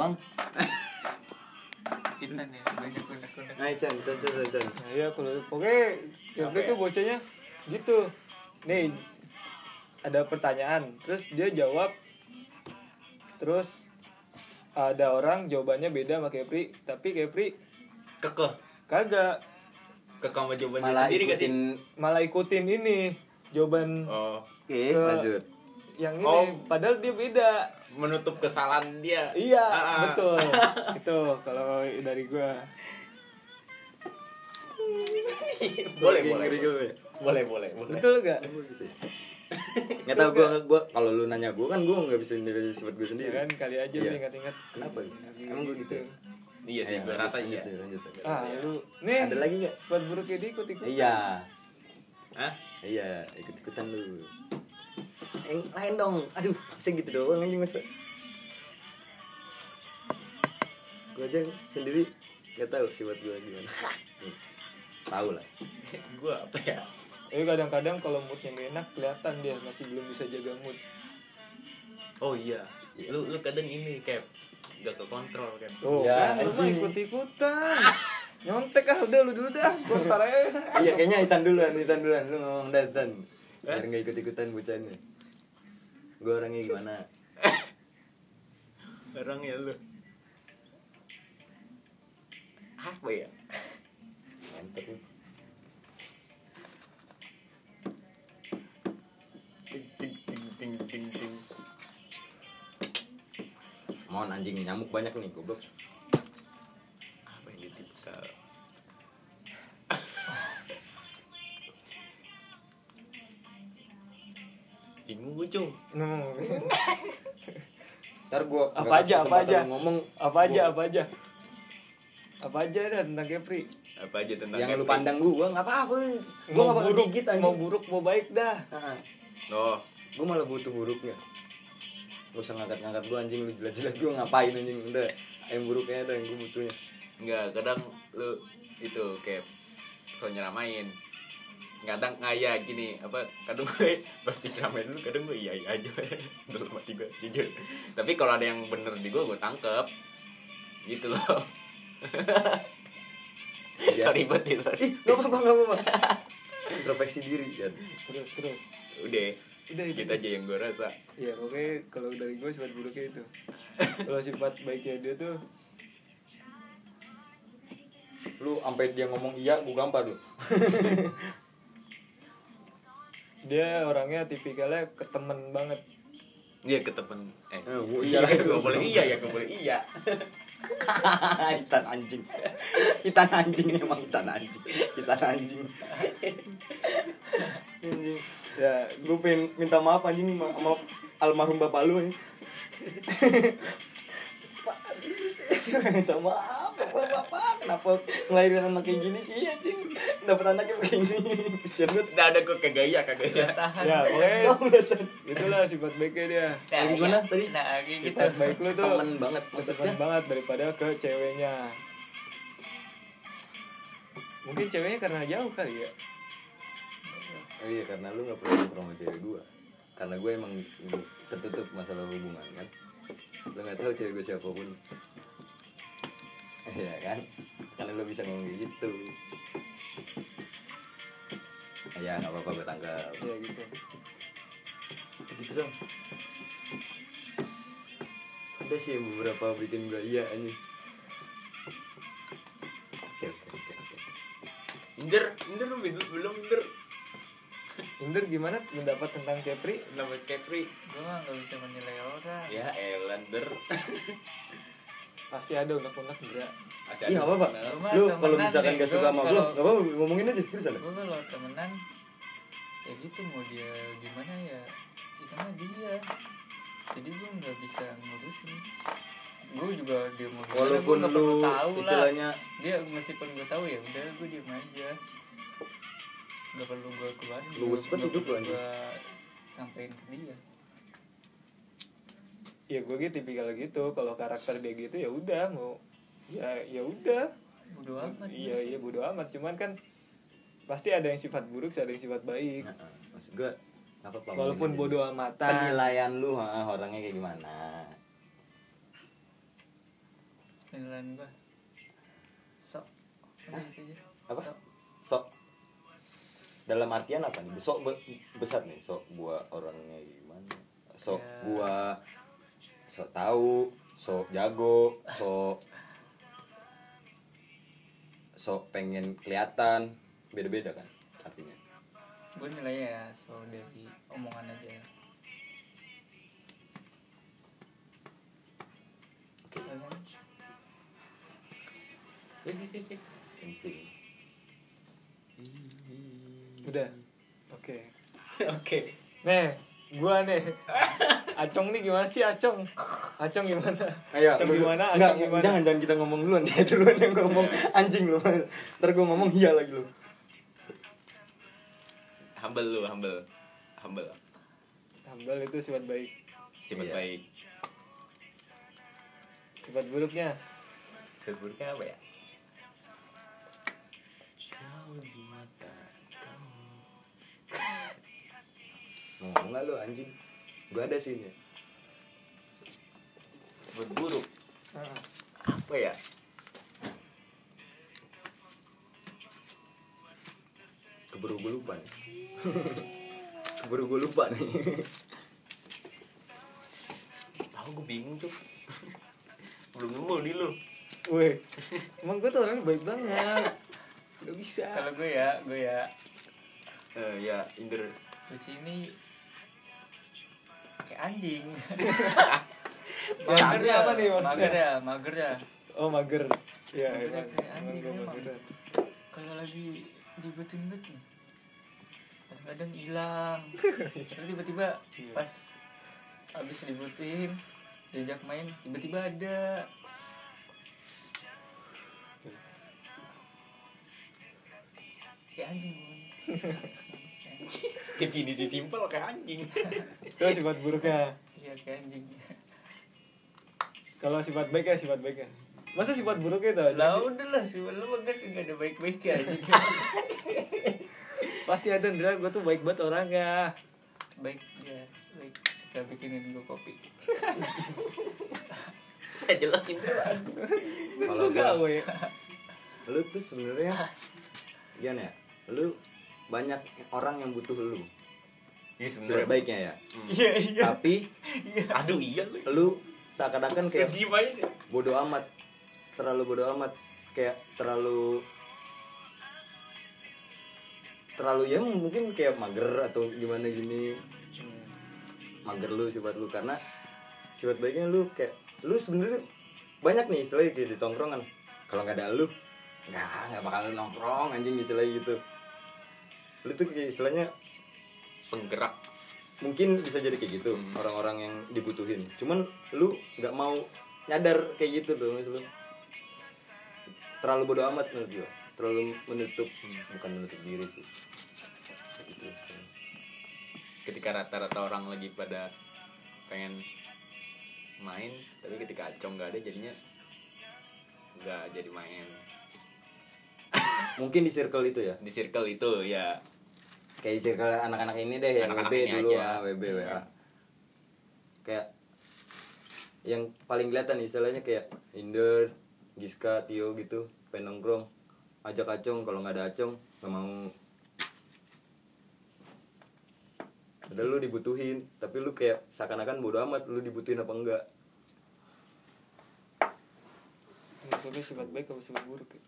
doang Intan ya banyak unek-unek Nah, Chan, Chan, Chan, Chan. Nah, iya kalau Apa tuh ya? bocahnya gitu. Nih ada pertanyaan, terus dia jawab, terus ada orang jawabannya beda sama Kepri, tapi Kepri kekeh kagak kekeh sama jawabannya Malah sendiri ikutin malah ikutin ini jawaban oh Oke, Ke- lanjut. yang ini, Oh. padahal dia beda. Menutup kesalahan dia Iya, Ah, ah. betul. itu kalau dari gua. boleh boleh gue. boleh boleh boleh Betul gak? Nggak tahu gue, gue kalau lu nanya gue kan gue nggak bisa nilai sifat gue sendiri. kan kali aja Iya. lu ingat-ingat. Kenapa? Emang gue gitu. iya sih gue rasa iya lanjut, lanjut, lanjut. Ah, lu nih Ada lagi nggak? buat buruknya dia ikut ikut. Iya, Hah? iya, ikut ikutan lu. Yang lain dong. Aduh, saya gitu doang lagi masa. Gue aja sendiri nggak tahu sifat gue gimana. tahu lah. gue apa ya Tapi kadang-kadang kalau moodnya gak enak kelihatan dia masih belum bisa jaga mood. oh iya lu lu kadang ini kayak gak ke kontrol kan Oh, Ya, lu mah anjing. ikut-ikutan. Nyontek ah udah lu dulu dah. Ntar aja. Iya kayaknya Itan duluan, Itan duluan. Lu ngomong dah Itan. Biar nggak ikut ikutan bocahnya. Gue orangnya gimana? orang ya lu apa ya Mantep lu. ting ting ting ting ting ting Mohon anjing nyamuk banyak nih goblok. Bingung gue cung Hmm. Ntar gua Apa aja, apa aja? lu ngomong Apa aja, apa aja. Apa aja dah tentang Kepri. apa aja tentang yang lu Kepri? pandang gua nggak apa-apa. Gua Mau nggak bakal buruk, gigit anjing. mau buruk, mau baik dah. Heeh. oh Gua malah butuh buruknya. Gak usah ngangkat-ngangkat gua anjing lu jilat-jilat gua ngapain anjing udah yang buruknya ada yang gua butuhnya. enggak kadang lu itu kayak so nyeramain kadang ngaya gini apa kadang gue pasti ceramain dulu kadang gue iya iya aja dalam hati gue jujur tapi kalau ada yang bener di gue gue tangkep gitu loh Iya. sorry buat itu Ih, gak apa-apa, gak apa-apa. Introspeksi diri kan. Terus terus. udah Udah itu. gitu aja yang gue rasa Ya pokoknya kalau dari gue sifat buruknya itu. kalau sifat baiknya dia tuh Lu sampai dia ngomong iya, gua gampar lu. Dia orangnya tipikalnya ketemen banget. iya ke temen eh gua iya iya. gue boleh iya ya gue boleh iya Itan anjing. Itan anjing emang itan anjing. Itan anjing. anjing. Ya, gue pengen minta maaf anjing ma- sama almarhum bapak lu anjing. Minta maaf bapak bapak kenapa ngelahirin anak kayak gini sih anjing? Dapat anaknya begini kesian banget. Udah ada gue kagak iya kagak iya Ya udah tahu. itulah sifat baiknya dia. Nah, gimana tadi? nah kayak gitu. Sifat baik lu tuh. Temen banget temen maksudnya. banget daripada ke ceweknya. Mungkin ceweknya karena jauh kali ya. Oh iya karena lu gak pernah nongkrong sama cewek gue Karena gue emang tertutup masalah hubungan kan? Lu gak tahu cewek gue siapa pun Iya kan? Karena lu bisa ngomong kayak gitu. Ya gak apa-apa gue tangkap. Ya gitu. Gitu dong. Ada sih beberapa bikin gue iya anjing Oke oke oke oke. Inder, Inder lu belum belum Inder. Inder gimana? Pendapat tentang Kepri? nama Kepri. Gue gak bisa menilai orang. Ya Elander Pasti ada unek-unek enggak. Iya ada. apa pak? Rumah Lu kalau misalkan gak suka sama gue Gak apa-apa ngomongin aja seriusan gue kalau temenan ya gitu mau dia gimana ya itu mah dia. Jadi gue nggak bisa ngurusin. Gue juga dia mau gimana, Walaupun gua nggak perlu lu tahu lah. istilahnya dia meskipun gue tahu ya udah gue diem aja. Nggak perlu gue keluarin Luwes banget hidup lu, anjing. gue sampein ke dia Ya gue gitu tipikal gitu. Kalau karakter dia gitu ya udah mau ya ya udah. bodo amat Iya iya bodo amat. Cuman kan pasti ada yang sifat buruk, ada yang sifat baik. Nah, Maksud gue apa apa Walaupun bodo amatan. Penilaian lu ha, orangnya kayak gimana penilaian gua sok aja Apa? sok sok dalam artian apa nih sok be- besar nih sok gua orangnya gimana sok Ya. gua sok tahu sok jago sok sok pengen kelihatan. Beda-beda kan artinya? Gue nilainya ya so dari omongan aja. Oke. Kencing. Udah. Oke. oke. Nih, gua nih. Acong nih gimana sih Acong? Acong gimana? Ayo, Acong lu- gimana? Enggak, Acong gimana? jangan jangan kita ngomong duluan dia duluan yang ngomong anjing lu. Ntar gua ngomong iya lagi lu. humble lu humble humble Tambal itu sifat baik. sifat Iya. baik Sifat buruknya sifat buruknya apa ya Ngomong nggak lu anjing? Gua ada sini. sifat buruk Ah, apa ya Keburu gue lupa nih. Keburu gue lupa nih. tahu gue bingung tuh belum nemu di lu Weh, emang gue tuh orangnya baik banget. Gak bisa. kalau gue ya gue ya eh ya Inder di sini anjing Magernya apa nih maksudnya? mager ya mager ya Oh mager. Ya, kayak anjing mageran. kalau lagi dibutuhin bet nih kadang-kadang hilang Terus tiba-tiba Iya. pas habis dibutuhin diajak main tiba-tiba ada kayak anjing. definisi simpel kayak anjing Itu sifat buruknya. iya kayak anjing Kalau sifat baiknya sifat baiknya. Masa sifat buruknya tuh? lah udah lah sih lu kan nggak ada baik-baiknya anjing Pasti ada Ndra, gue tuh baik banget orangnya. baik ya baik suka bikinin gue kopi Nggak jelas Inder Kalau gak gue. lu tuh sebenarnya gimana ya? Lu banyak orang yang butuh lu. iya Sudah baiknya ya. iya iya. Tapi aduh iya lu. lu seakan-akan kayak bodoh amat. Terlalu bodoh amat. Kayak terlalu terlalu ya mungkin kayak mager atau gimana gini. Mager lu sifat lu. Karena sifat baiknya lu kayak lu sebenarnya banyak nih istilahnya kayak di tongkrongan. Kalau nggak ada lu nggak nggak bakal nongkrong anjing istilahnya gitu lu tuh kayak istilahnya penggerak. Mungkin bisa jadi kayak gitu Hmm. orang-orang yang dibutuhin. Cuman lu nggak mau nyadar kayak gitu tuh lu. Terlalu bodoh amat menurut gua. Terlalu menutup bukan menutup diri sih. Gitu. ketika rata-rata orang lagi pada pengen main tapi ketika acong nggak ada jadinya nggak jadi main. Mungkin di circle itu ya? Di circle itu ya kayak circle anak-anak ini deh yang Anak-anak WB dulu aja. ah WB WA kayak yang paling kelihatan istilahnya kayak Inder Giska Tio gitu pengen nongkrong ajak acong kalau nggak ada acong nggak mau. Padahal lu dibutuhin tapi lu kayak seakan-akan bodo amat lu dibutuhin apa enggak. Menurut sifat baik apa sifat buruk ya?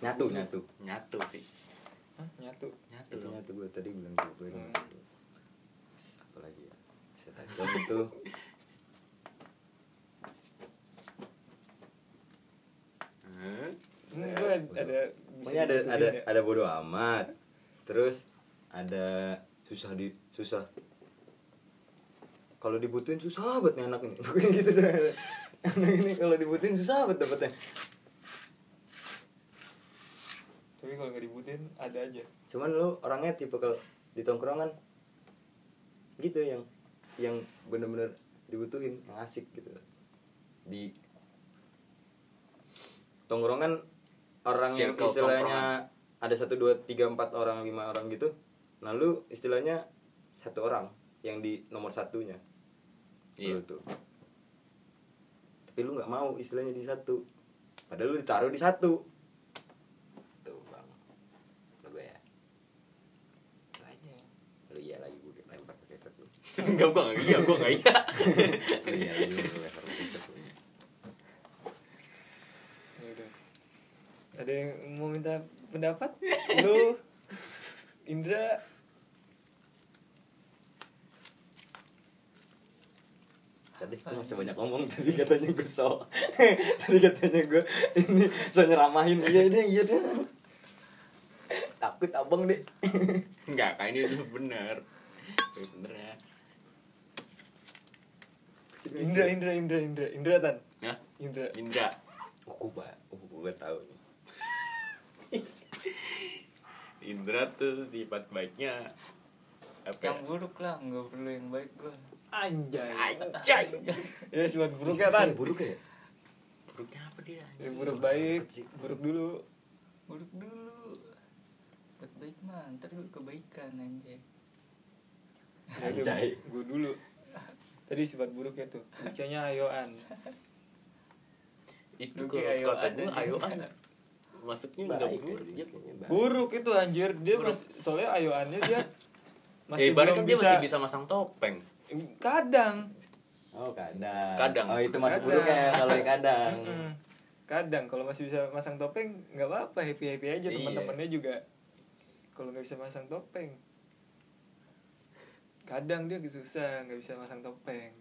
nyatu nyatu. Nyatu sih Hah? Nyatu. nyatu itu loh nyatu gue tadi bilang gitu gue Hmm. apa lagi ya set acong itu Hmm? Gue ada Pokoknya ada ada ya. ada bodo amat. Terus ada susah di susah. Kalau dibutuhin susah banget nih anak ini. Pokoknya gitu dah. Anak ini kalau dibutuhin susah banget dapetnya. Tapi kalau nggak dibutuhin ada aja. Cuman lu orangnya tipe kalau di tongkrongan gitu yang yang bener-bener dibutuhin, yang asik gitu. Di tongkrongan orang yang istilahnya ada satu dua tiga empat orang lima orang gitu nah lu istilahnya satu orang yang di nomor satunya Iya. Lu tuh tapi lu nggak mau istilahnya di satu padahal lu ditaruh di satu tuh bang lu gue ya lu aja lu iya lagi gue lempar pakai vape lu Enggak, gua enggak iya, gua enggak iya. iya gue Ya udah. Ada yang mau minta pendapat? Lu Indra Tadi gue masih banyak ngomong tadi katanya gue so Tadi katanya gue ini so nyeramahin Iya deh iya deh Takut abang deh Enggak, kayak ini tuh bener. Bener ya. Indra Indra Indra Indra. Indra tan. Ya, Indra. Indra. Oh ba- oh, gue tau nih. Indra tuh sifat baiknya apa? ya? yang buruk lah nggak perlu yang baik gue Anjay. Anjay. Ya sifat buruk ya tan. Eh, buruk ya? Buruknya apa dia? Ya, buruk baik Buruk dulu. Buruk dulu. Buat baik mah ntar gue kebaikan anjay. Anjay. Gue dulu Tadi sifat buruknya tuh Bukanya ayoan Itu kalau ayo kata gue ayoan. Masuknya enggak Baik buruk. Buruk itu anjir Dia mas, soalnya ayoannya dia ya ibarat kan belum dia masih bisa masang topeng. Kadang Oh kadang Kadang. Oh itu masuk Kadang. buruk ya kalau yang kadang. Kadang kalau masih bisa masang topeng nggak apa-apa happy happy aja Iya. teman-temannya juga. Kalau nggak bisa masang topeng, kadang dia susah nggak bisa masang topeng.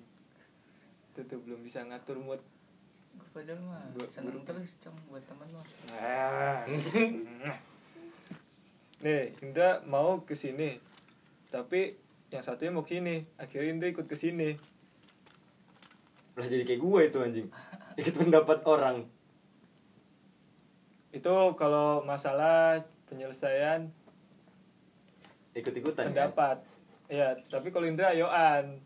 Itu tuh belum bisa ngatur mood. gue padahal mah Gua- seneng buruk. terus cong buat temen mah Ah. Nih Indra mau ke sini, tapi yang satunya mau ke sini. Akhirnya Indra ikut ke sini. Lah jadi kayak gue itu anjing Ikut pendapat orang Itu kalau masalah penyelesaian Ikut-ikutan kan? Pendapat. Ya, tapi kalau Indra ayoan.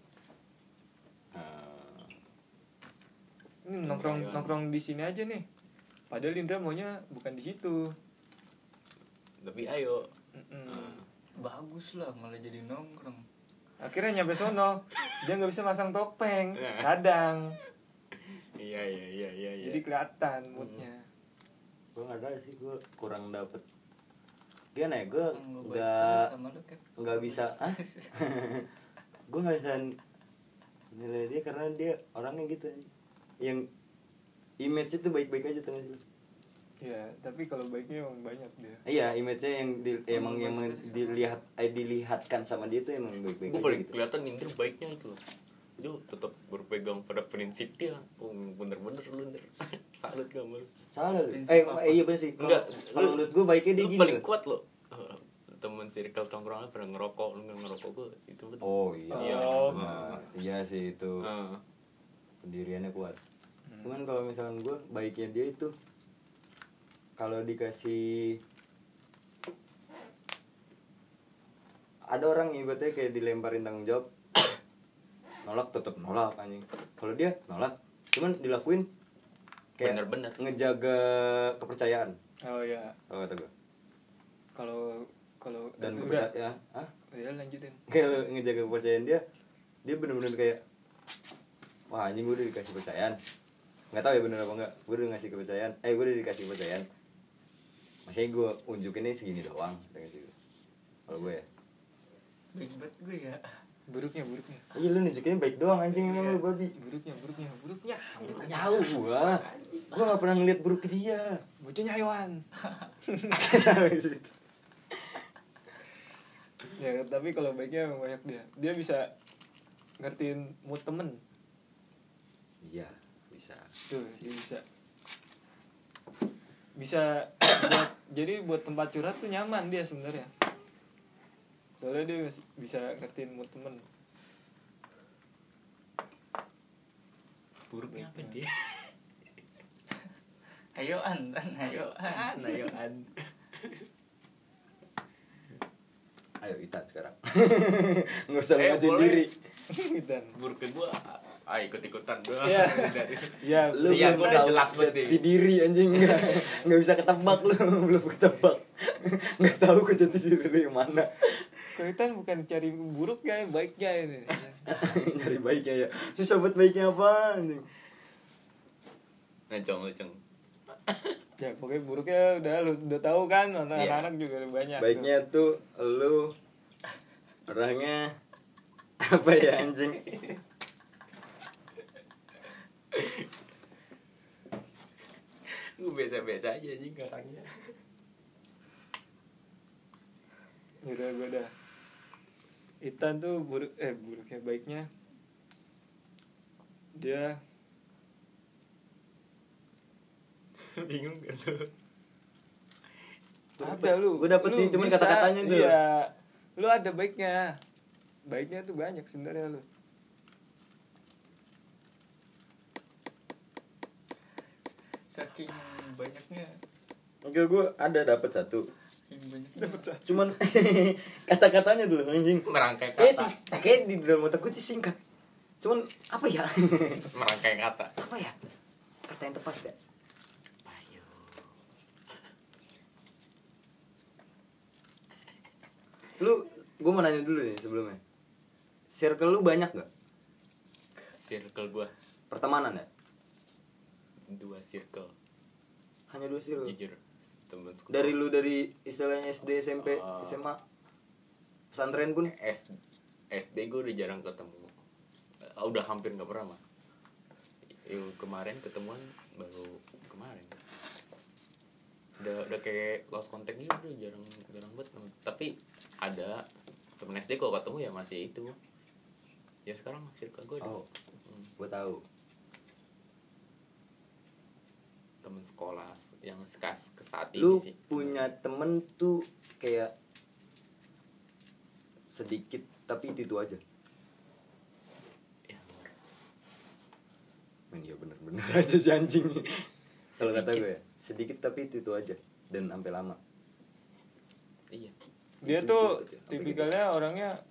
Ini nongkrong Ayoan. nongkrong di sini aja nih. Padahal Indra maunya bukan di situ. Tapi ayo. Mm-mm. Hmm. bagus lah malah jadi nongkrong Akhirnya nyampe sono, dia nggak bisa masang topeng. Ya. Kadang. Iya iya iya iya iya. Jadi kelihatan moodnya. Gue gak ada sih, gue kurang dapet Gimana ya, gue Yang gue baik gak terus sama lu kan nggak bisa ah gue nggak bisa nilai dia karena dia orangnya gitu yang image itu baik-baik aja tuh nggak? Ya, tapi kalau baiknya emang banyak dia. iya image-nya yang di, emang sama. dilihat eh, dilihatkan sama dia tuh emang baik-baik Gue paling gitu kelihatan Indra baiknya itu loh. Dia tetap berpegang pada prinsip dia. Oh, bener-bener lu Indra. Salut gak sama lu. salah lu Prinsip eh apa? eh, iya bener sih Enggak, kalau lu- menurut gue baiknya dia Lu gini paling kuat lo. Temen circle tongkrongan pada ngerokok, lu nggak ngerokok gue itu bener. oh iya Iya. Nah, iya sih itu Ah. pendiriannya kuat cuman kalau misalkan gue baiknya dia itu kalau dikasih ada orang ibaratnya kayak dilemparin tanggung jawab nolak tetap nolak anjing. Kalau dia nolak cuman dilakuin kayak Bener-bener. ngejaga kepercayaan. Oh ya, kalau kata gue kalau kalau dan udah, kepercayaan ah ya lanjutin. kayak lo ngejaga kepercayaan dia dia bener-bener kayak wah anjing gue udah dikasih kepercayaan. Nggak tahu ya bener apa enggak gue udah ngasih kepercayaan. Eh gue udah dikasih kepercayaan. Masih gue unjukinnya segini doang kata gitu kalau gue ya. Baik banget gue ya Buruknya, buruknya. iya lu nunjukinnya baik doang anjing emang lu babi Buruknya, buruknya, buruknya. jauh gua gua nggak pernah ngeliat buruk ke dia Bocahnya ayoan. ya, tapi kalau baiknya emang banyak dia. Dia bisa ngertiin mood temen. iya bisa Tuh, dia bisa. Bisa buat jadi buat tempat curhat tuh nyaman dia sebenarnya. Soalnya dia bis- bisa ngertiin mood temen. Buruknya apa dia? ayoan kan ayoan Ayoan. ayo Itan sekarang. Nggak usah Eh, ngajuin diri. Dan Buruknya gua? Ah ikut-ikutan gua. Iya. Dari- ya, lu gua udah jelas banget jati nih. diri anjing. Nggak nggak bisa ketebak lu. Belum ketebak. Nggak tahu ke jati diri lu yang mana Kuitan bukan cari buruk ya, baiknya ini. nyari baiknya ya susah buat baiknya apa anjing Nah, cong, lu, cong. ya pokoknya buruknya udah lu udah tahu kan anak-anak juga udah banyak baiknya tuh lu orangnya apa ya anjing gue biasa-biasa aja anjing orangnya tuh. udah gue dah Itan tuh buruk eh buruknya baiknya. Dia bingung kan lu? Ada lu Gua dapet lu sih, cuman kata-katanya tuh. iya. Lu ada baiknya. Baiknya tuh banyak sebenarnya lu. Saking banyaknya. Enggak gue ada dapat satu banyaknya cuman kata-katanya dulu anjing. Merangkai kayak kata. sih kayak di dalam otak gue singkat. Cuman apa ya? Merangkai kata. Apa ya? Kata yang tepat gak? Payo lu gue mau nanya dulu nih sebelumnya. Circle lu banyak gak? Circle gua. Pertemanan ya? Dua circle. Hanya dua circle? Jujur temen sekolah. Dari lu dari istilahnya SD SMP Oh. SMA pesantren pun? S SD gue udah jarang ketemu. Eh, udah hampir nggak pernah mah Yang kemarin ketemuan baru kemarin. Udah udah kayak lost contact gitu udah jarang jarang banget tapi ada temen SD kalau ketemu ya masih itu. Ya sekarang circle gue Oh. Gue tahu temen sekolah yang sekas ke saat ini lu sih. punya temen tuh kayak sedikit tapi itu itu aja? Ya, Men ya bener-bener aja si anjing. Kalau kata gue ya Sedikit tapi itu, itu aja Dan sampai lama. Iya. Dia Itu- tuh itu- tipikalnya orangnya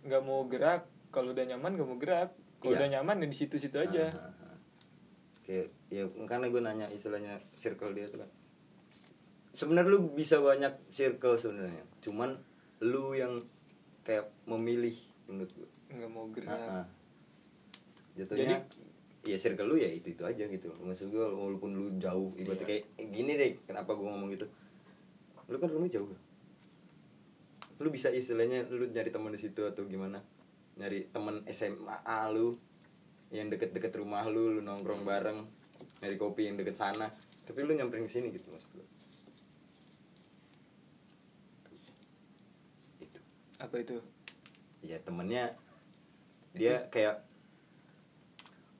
nggak mau gerak. Kalau udah nyaman nggak mau gerak. Kalau Iya. udah nyaman ya di situ-situ aja. Ah, ah, ah. Kayak Ya karena gue nanya istilahnya Circle dia tuh kan. Sebenarnya lu bisa banyak circle sebenarnya. Cuman Lu yang Kayak memilih Menurut gue nggak mau gerak. Ah, ah. Jatuhnya ya circle lu ya itu itu aja gitu. Maksud gue walaupun lu jauh ibaratnya Iya. kayak gini deh kenapa gue ngomong gitu? Lu kan rumah jauh. Lu bisa istilahnya lu nyari teman di situ atau gimana? Nyari teman SMA lu yang deket-deket rumah lu lu nongkrong bareng nyari kopi yang deket sana. Tapi lu nyamperin ke sini gitu maksud gue itu. Apa itu? Ya temennya. Dia kayak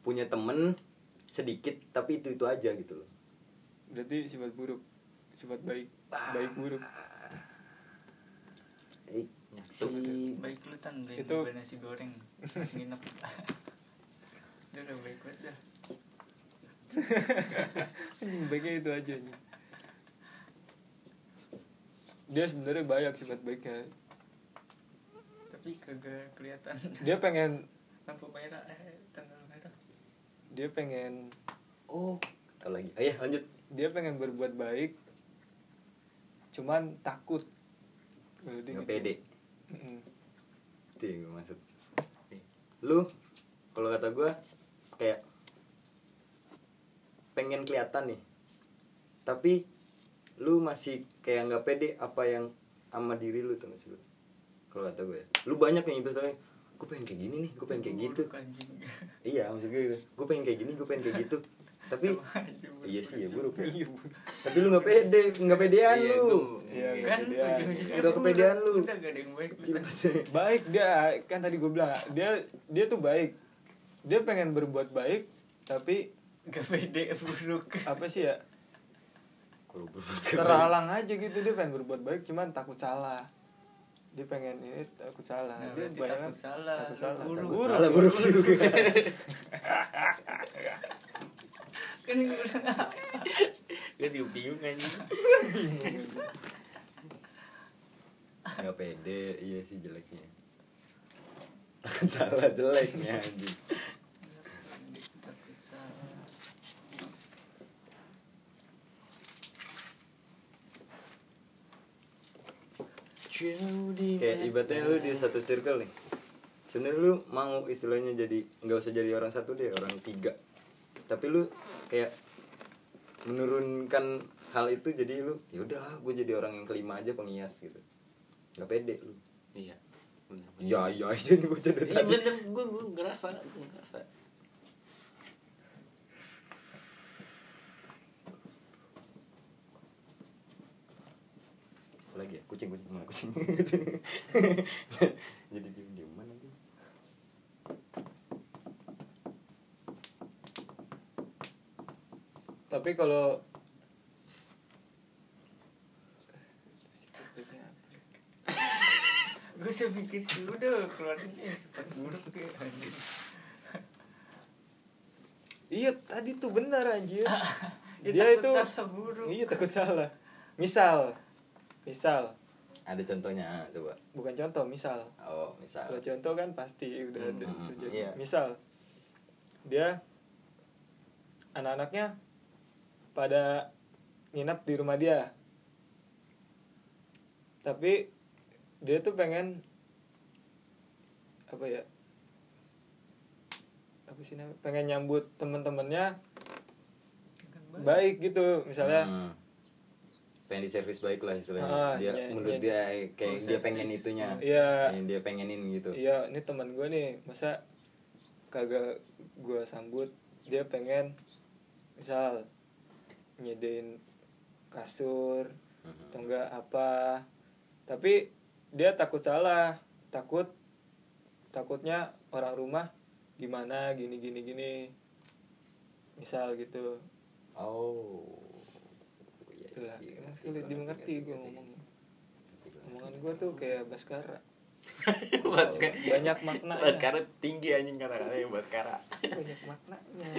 punya temen sedikit tapi itu itu aja gitu loh. Berarti sifat buruk. Sifat baik. Baik buruk. Eh, Nyatu. si baik lu tan dari Itu- itu... nasi goreng nginep. Dia udah baik banget dah anjing baiknya itu aja anjing. Dia sebenarnya banyak sifat baiknya. Tapi kagak kelihatan. Dia pengen lampu merah eh tanggal merah. dia pengen oh tau lagi. Ayo lanjut. dia pengen berbuat baik cuman takut. Kalau dia nggak gitu. pede. Mm-mm. itu yang gue maksud. Lu kalau kata gue kayak pengen kelihatan nih. Tapi lu masih kayak nggak pede apa yang sama diri lu tuh maksud lu? Kalau kata gue lu banyak nih misalnya gue pengen kayak gini nih gue pengen kayak gitu. Iya maksud gue gitu. Gue pengen kayak gini gue pengen kayak gitu. Tapi iya sih ya buruk ya. Iya, tapi lu nggak pede nggak pedean Iya, lu. Iya, kan kepedean. ujung-ujungnya Udah kepedean lu. yang baik dia kan tadi gue bilang dia dia tuh baik. Dia pengen berbuat baik tapi gak pede buruk. Apa sih ya? Kalau berbuat terhalang aja gitu dia pengen berbuat baik cuman takut salah. Dia pengen ini takut salah. Nah, dia bayangan takut salah, takut salah. Buruk. Takut buruk. salah buruk juga. Kan gue udah gue juga bingung anjing nggak pede iya sih jeleknya. Takut salah jeleknya anjing takut salah kayak ibaratnya lu di satu circle nih. Sebenarnya lu mau istilahnya jadi nggak usah jadi orang satu deh orang tiga. Tapi lu kayak menurunkan hal itu jadi lu ya udahlah gue jadi orang yang kelima aja pengias gitu. Nggak pede lu. Iya. Bener iya iya aja bocah dari iya tadi. bener. Gue gue ngerasa gue ngerasa Apa lagi ya? Kucing kucing mana kucing. Jadi diem diem mana tapi kalau gue bisa pikir sih udah keluarnya sifat buruk anjing. Iya tadi tuh benar anjir. Ya, dia takut itu salah buruk. iya takut salah. Misal misal. Ada contohnya ah, coba. Bukan contoh misal. Oh misal. Kalau contoh kan pasti udah Hmm, ada hmm, terjadi. iya. misal dia anak-anaknya pada nginap di rumah dia. Tapi dia tuh pengen apa ya apa sih namanya pengen nyambut temen-temennya baik gitu. Misalnya Hmm. Pengen di servis baik lah istilahnya. Ah, dia iya, menurut iya. dia kayak Oh, dia pengen servis. itunya. Iya. yang dia pengenin gitu. Iya ini teman gue nih masa kagak gue sambut dia pengen misal nyedain kasur Mhm. atau enggak apa. Tapi dia takut salah takut takutnya orang rumah gimana gini gini gini. Misal gitu. Oh. Iya sulit dimengerti ngerti, gue ngerti. ngomongnya. Omongan gue tuh kayak baskara. Baskara. Banyak maknanya. Baskara tinggi anjing kata-katanya Baskara. Banyak maknanya.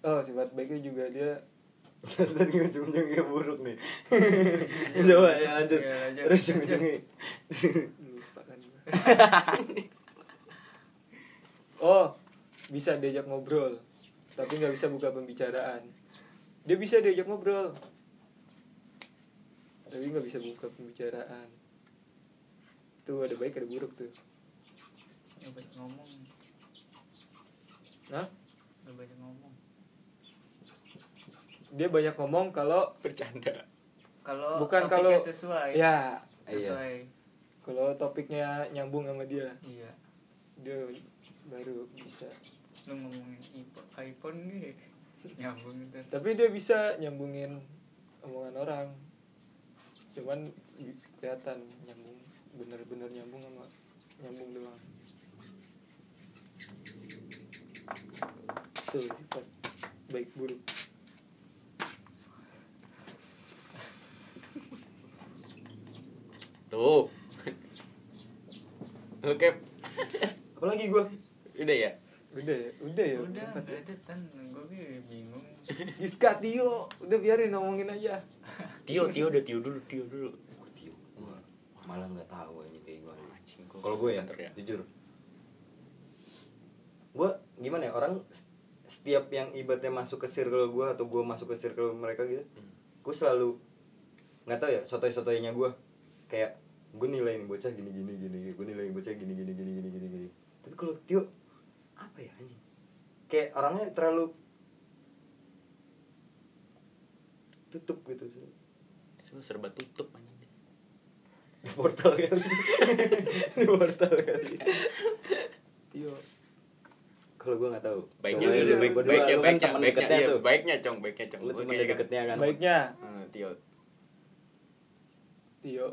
Oh sifat baiknya juga dia Tadi ujung-ujungnya buruk nih. Coba ya lanjut. Ya, lanjut. terus ujung-ujungnya. Lupa kan oh bisa diajak ngobrol tapi nggak bisa buka pembicaraan. Dia bisa diajak ngobrol tapi nggak bisa buka pembicaraan. Tuh ada baik ada buruk tuh. Ngomong. Nah nggak banyak ngomong dia banyak ngomong kalau Bercanda. Kalau Bukan topiknya kalau- sesuai. ya sesuai. Kalau topiknya nyambung sama dia. Iya. Dia baru bisa. Lu ngomongin iPhone, iPhone nih nyambung gitu tapi dia bisa nyambungin omongan orang. Cuman kelihatan nyambung bener-bener nyambung sama nyambung doang. Tuh sifat baik buruk Tuh. Oke. Apalagi gua? Udah ya? Udah ya? Udah ya? Udah ya. ada tan gue bingung. Iska Tio. Udah biarin ngomongin aja. Tio Tio udah Tio dulu Tio dulu. Oh, Tio. Gua malah nggak tahu ini kayak gimana. Kalau gue ya, ya. jujur. Gue gimana ya orang setiap yang ibaratnya masuk ke circle gue atau gue masuk ke circle mereka gitu Hmm. gue selalu nggak tahu ya sotoy sotoynya gue kayak gue nilai nih bocah gini gini gini gue nilai bocah gini gini gini gini gini gini. Tapi kalau Tio apa ya anjing? Kayak orangnya terlalu tutup gitu sih. Semua serba tutup anjing. Di portal kali di portal kali Tio kalau gue nggak tahu. Baiknya Coba dulu, lu baik, berdua, baiknya, lu kan baiknya, baiknya, iya, tuh. baiknya, cong, baiknya, cong. lu teman kayak deketnya kan? Baiknya. Hmm, Tio, Tio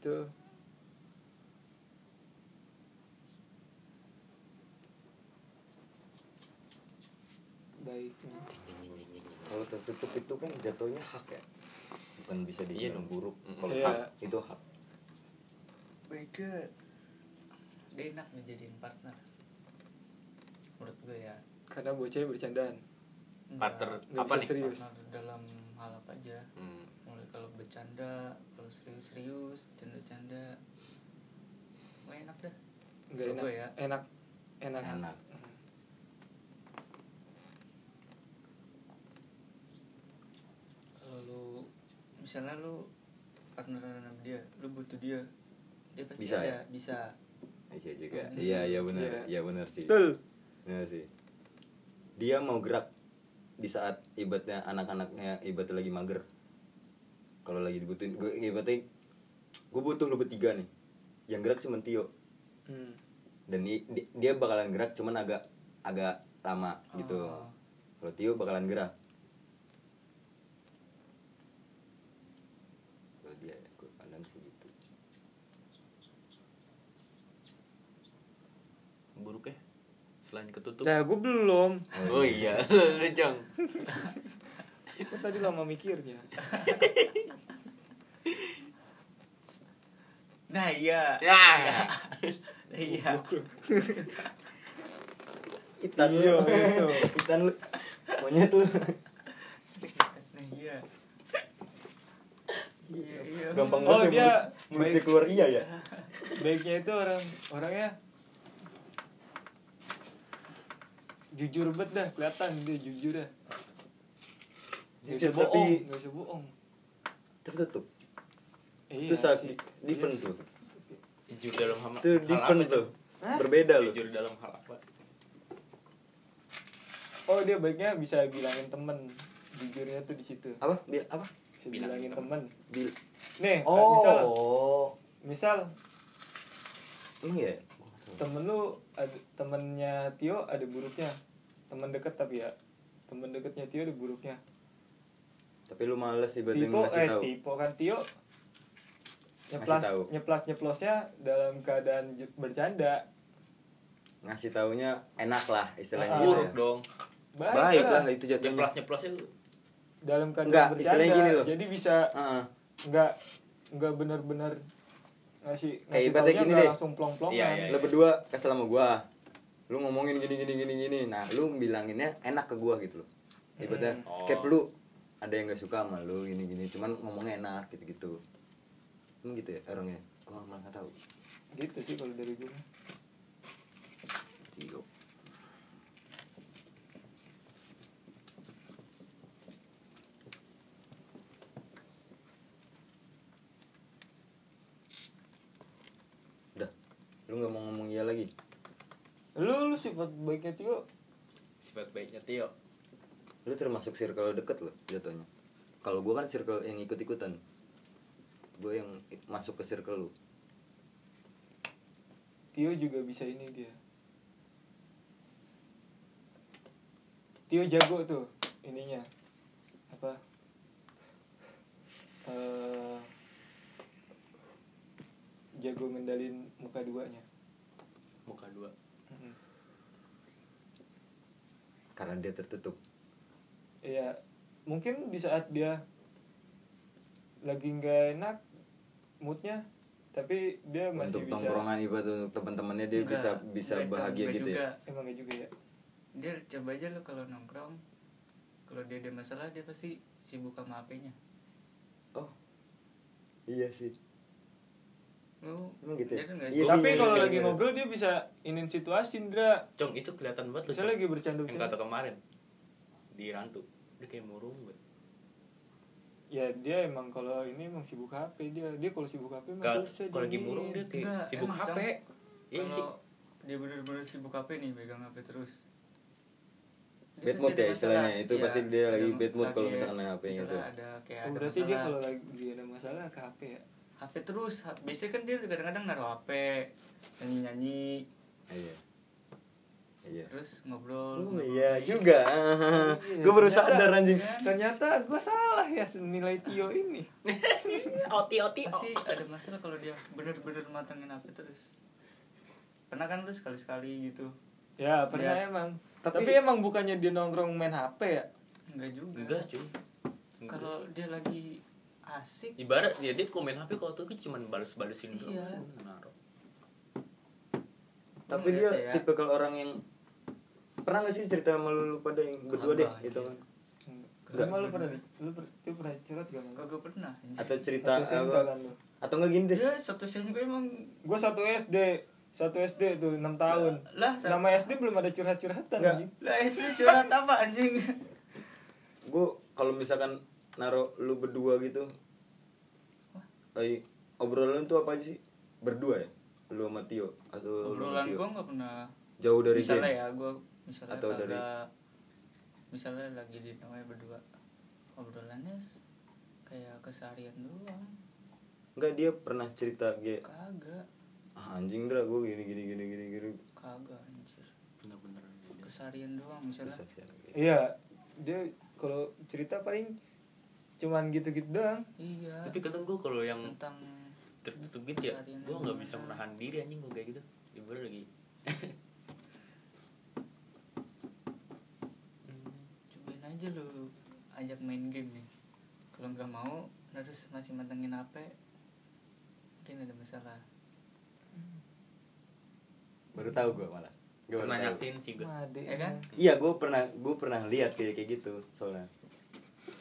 itu baiknya. Kalau tertutup itu kan jatuhnya hak ya? Bukan bisa Iya dibilang dong. buruk. Kalau Iya. hak itu hak. Baiknya dia enak dijadiin partner. Menurut gue ya. Karena bocahnya bercandaan. Enggak, Partner Nggak apa bisa nih? serius. partner dalam hal apa aja. Hmm. mulai kalau bercanda serius-serius canda-canda. Wah, enak dah. Nggak Kalau enak. ya. enak. Enak. Enak. Misalnya lu partneran sama dia lu butuh dia dia pasti Bisa, ada. ya? bisa. Iya juga. Hmm. iya iya benar. Iya. iya benar sih. Betul. Benar sih. Dia mau gerak di saat ibaratnya anak-anaknya ibaratnya lagi mager kalau lagi dibutuhin. Gue ibaratnya gue butuh lu bertiga nih. Yang gerak cuma Tio. Hmm. dan di- dia bakalan gerak cuman agak agak lama gitu. Oh. kalau Tio bakalan gerak. Kalau dia gue pandang sih gitu. Buruk ya selain ketutup? Nah gue belum. Oh iya lu jong Kok tadi lama mikirnya. Nah iya. Ya. Iya. Itan Iya, lu itu. Itan lu. Monyet lu nah iya. Iya iya. Gampang Oh, banget ya dia mulut- baik. keluar iya ya? Baiknya itu orang orangnya jujur banget dah kelihatan dia jujur dah Gak Jujur, usah bohong, tapi- gak usah bohong. tertutup. Iya itu saat sih. different Iya tuh. jujur dalam hal, itu hal different apa tuh. Berbeda loh. Jujur dalam hal apa? Oh dia baiknya bisa bilangin temen. Jujurnya tuh di situ. apa? Bi- apa? Bisa Bilangin bilangin temen. Bil Nih, misal oh. misal. Emang ya temen lu ada temennya Tio ada buruknya. Temen deket tapi ya. Temen deketnya Tio ada buruknya tapi lu males ibaratnya Tipo ngasih eh tahu Tipo kan Tio nyeplas nyeplas nyeplosnya dalam keadaan bercanda ngasih taunya enak lah istilahnya Ah. gitu buruk ya. dong baik, baik lah lah itu jatuhnya nyeplos nyeplosnya lu dalam keadaan Enggak, bercanda istilahnya gini loh. jadi bisa Heeh. nggak nggak benar-benar ngasih Kayak ngasih ibaratnya gini deh. langsung plong-plongan Iya, iya, lu berdua kesel sama gua lu ngomongin gini gini gini gini nah lu bilanginnya enak ke gua gitu loh ibaratnya Hmm. Oh. kayak lu ada yang gak suka sama lu gini gini cuman ngomongnya enak gitu gitu emang gitu ya orangnya gua malah nggak tahu. Gitu sih kalau dari gue Tio udah lu nggak mau ngomong iya lagi? Lu lu sifat baiknya Tio? Sifat baiknya Tio lu termasuk circle deket lo jatuhnya. Kalau gua kan circle yang ikut ikutan gue yang masuk ke circle lu. Tio juga bisa ini dia. Tio jago tuh ininya. Apa? Eh jago ngendalin muka duanya. Muka dua. Karena dia tertutup Iya, mungkin di saat dia lagi nggak enak moodnya, tapi dia masih untuk bisa. tongkrongan ibarat untuk teman-temannya dia Enggak, bisa bisa enggak, bahagia enggak gitu juga. ya Emang juga ya. dia coba aja lo kalau nongkrong kalau dia ada masalah dia pasti sibuk sama HP-nya oh iya sih lu Emang gitu ya? dia kan nggak Iya tapi kalau iya, lagi iya. ngobrol dia bisa inin situasi, Indra. Cong itu kelihatan banget lu Misalnya Cong. lagi bercanda yang kata kemarin di rantu dia kayak murung banget Ya dia emang kalau ini emang sibuk HP dia. Dia kalau sibuk HP emang Kalau susah kalau lagi murung dia kayak Enggak, sibuk emang, HP iya nggak sih dia bener-bener sibuk HP nih pegang HP terus Dia Bad mood ya masalah. istilahnya. Itu Iya, pasti dia lagi bad mood kalau misalkan main misalnya tuh. ada kayak Oh, ada berarti dia masalah. kalau lagi ada masalah ke HP ya. HP terus biasanya kan dia kadang-kadang naruh HP nyanyi-nyanyi iya iya terus ngobrol oh iya juga gue baru Ternyata- sadar anjing Ternyata gua salah ya nilai Tio ini. oti oti pasti ada masalah kalau dia bener-bener matengin HP terus pernah kan lu sekali-sekali gitu Ya pernah Iya. emang. Tapi- Tapi, emang bukannya dia nongkrong main HP ya? enggak juga enggak cuy Enggak kalau dia lagi asik ibarat ya dia komen HP kalau tuh cuma balas-balesin doang. Iya. Tapi Lu dia ya. tipe kalau orang yang pernah gak sih cerita sama lu, pada yang berdua deh gitu anjir. kan? Lu malu pernah nih? Lu per, lu pernah curhat gak sama kagak pernah atau cerita Satu apa? kan atau enggak gini deh? Dia statusnya juga emang Gua satu SD, satu SD tuh 6 tahun. lah Nama SD belum ada curhat-curhatan Nggak. anjing. lah SD curhat apa anjing? Gue kalau misalkan naruh lu berdua gitu lagi obrolan tuh apa aja sih? Berdua ya lu sama Tio atau obrolan gue nggak pernah jauh dari misalnya game ya gue misalnya Atau kagak dari- misalnya lagi di namanya berdua. Obrolannya kayak keseharian doang. Enggak dia pernah cerita kayak kagak. Ah, anjing dra gue gini gini gini gini gini. Kagak anjir. Bener-bener keseharian doang misalnya. Iya dia kalau cerita paling cuman gitu-gitu doang. Iya. Tapi kadang gue kalau yang tentang tertutup gitu ya. Gue nggak bisa menahan diri anjing gue kayak gitu. Ibarat lagi. Cobain aja lu ajak main game nih. Kalau nggak mau terus masih mantengin HP mungkin ada masalah. Baru tahu gue malah. Gua baru pernah nyaksin sih gue Ya kan? iya gue pernah gue pernah lihat kayak kayak gitu soalnya.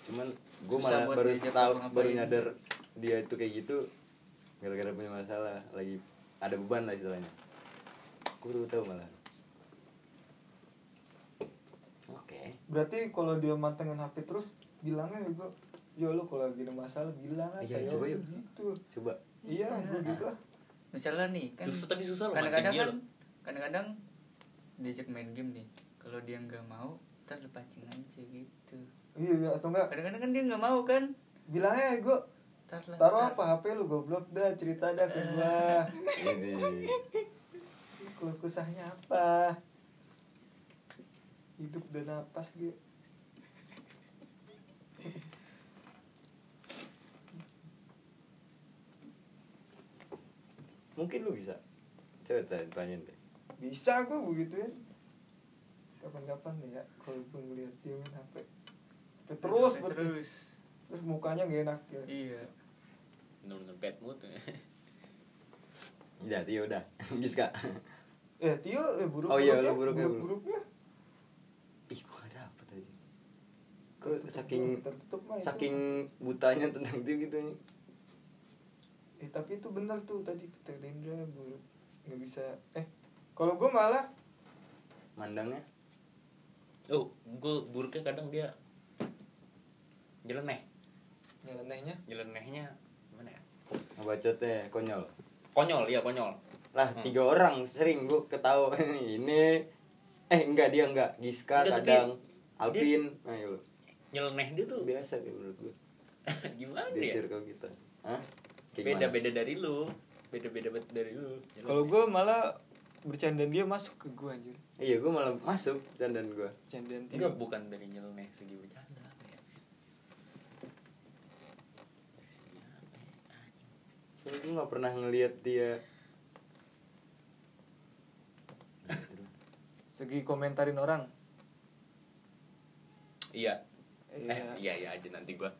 Cuman gue malah baru tahu baru nyadar dia itu kayak gitu gara-gara punya masalah lagi ada beban lah istilahnya. Gue baru tahu malah. Oke. Berarti kalau dia mantengin HP terus bilangnya juga yo lu kalau lagi ada masalah bilang aja Iya, yo coba yuk. gitu. Coba. Iya gue gitu ah. misalnya nih kan susah tapi susah loh kadang-kadang mancing dia kan kadang-kadang diajak main game nih kalau dia nggak mau ntar dipancing aja gitu. Iya iya atau enggak kadang-kadang kan dia nggak mau kan. Bilangnya gue ntar lah taruh ntar. apa HP lu goblok dah cerita dah ke gua. Ini. Keluh kesahnya apa? Hidup dan napas gitu mungkin lu bisa. Coba tanya tanyain deh. Bisa gue begituin. Kapan-kapan nih ya kalau gue ngeliat dia main HP terus terus terus. mukanya gak enak gitu iya bener-bener bad mood. Ya Tio udah. Giska eh Tio eh buruk Oh iya, buruknya, lu buruknya, buruk buruknya? Ih gua ada apa tadi? Kok saking tertutup mah itu. saking butanya tentang Tio gitu nih. Eh tapi itu benar tuh tadi kata Dendra buruk nggak bisa. Eh kalau gue malah mandangnya? Oh gue buruknya kadang dia nyeleneh. Nyelenehnya? Nyelenehnya ya ngebacotnya konyol? Konyol iya konyol. Lah Hmm. tiga orang sering gua ketawa. Ini eh enggak dia enggak. Giska Enggak, tapi kadang Alvin nah iya lu nyeleneh dia tuh. Biasa kayak menurut gua. Gimana di ya? circle kita. Hah? Kayak beda gimana? beda dari lu. Beda beda dari lu. Kalau gue malah bercandaan dia masuk ke gue anjir. Iya gua malah masuk candaan gua. Bercandaan Tio enggak bukan dari nyeleneh segi bercanda apa ya? Soalnya gua nggak pernah ngelihat dia. Segi komentarin orang. Iya. Iya. eh iya iya aja nanti gua.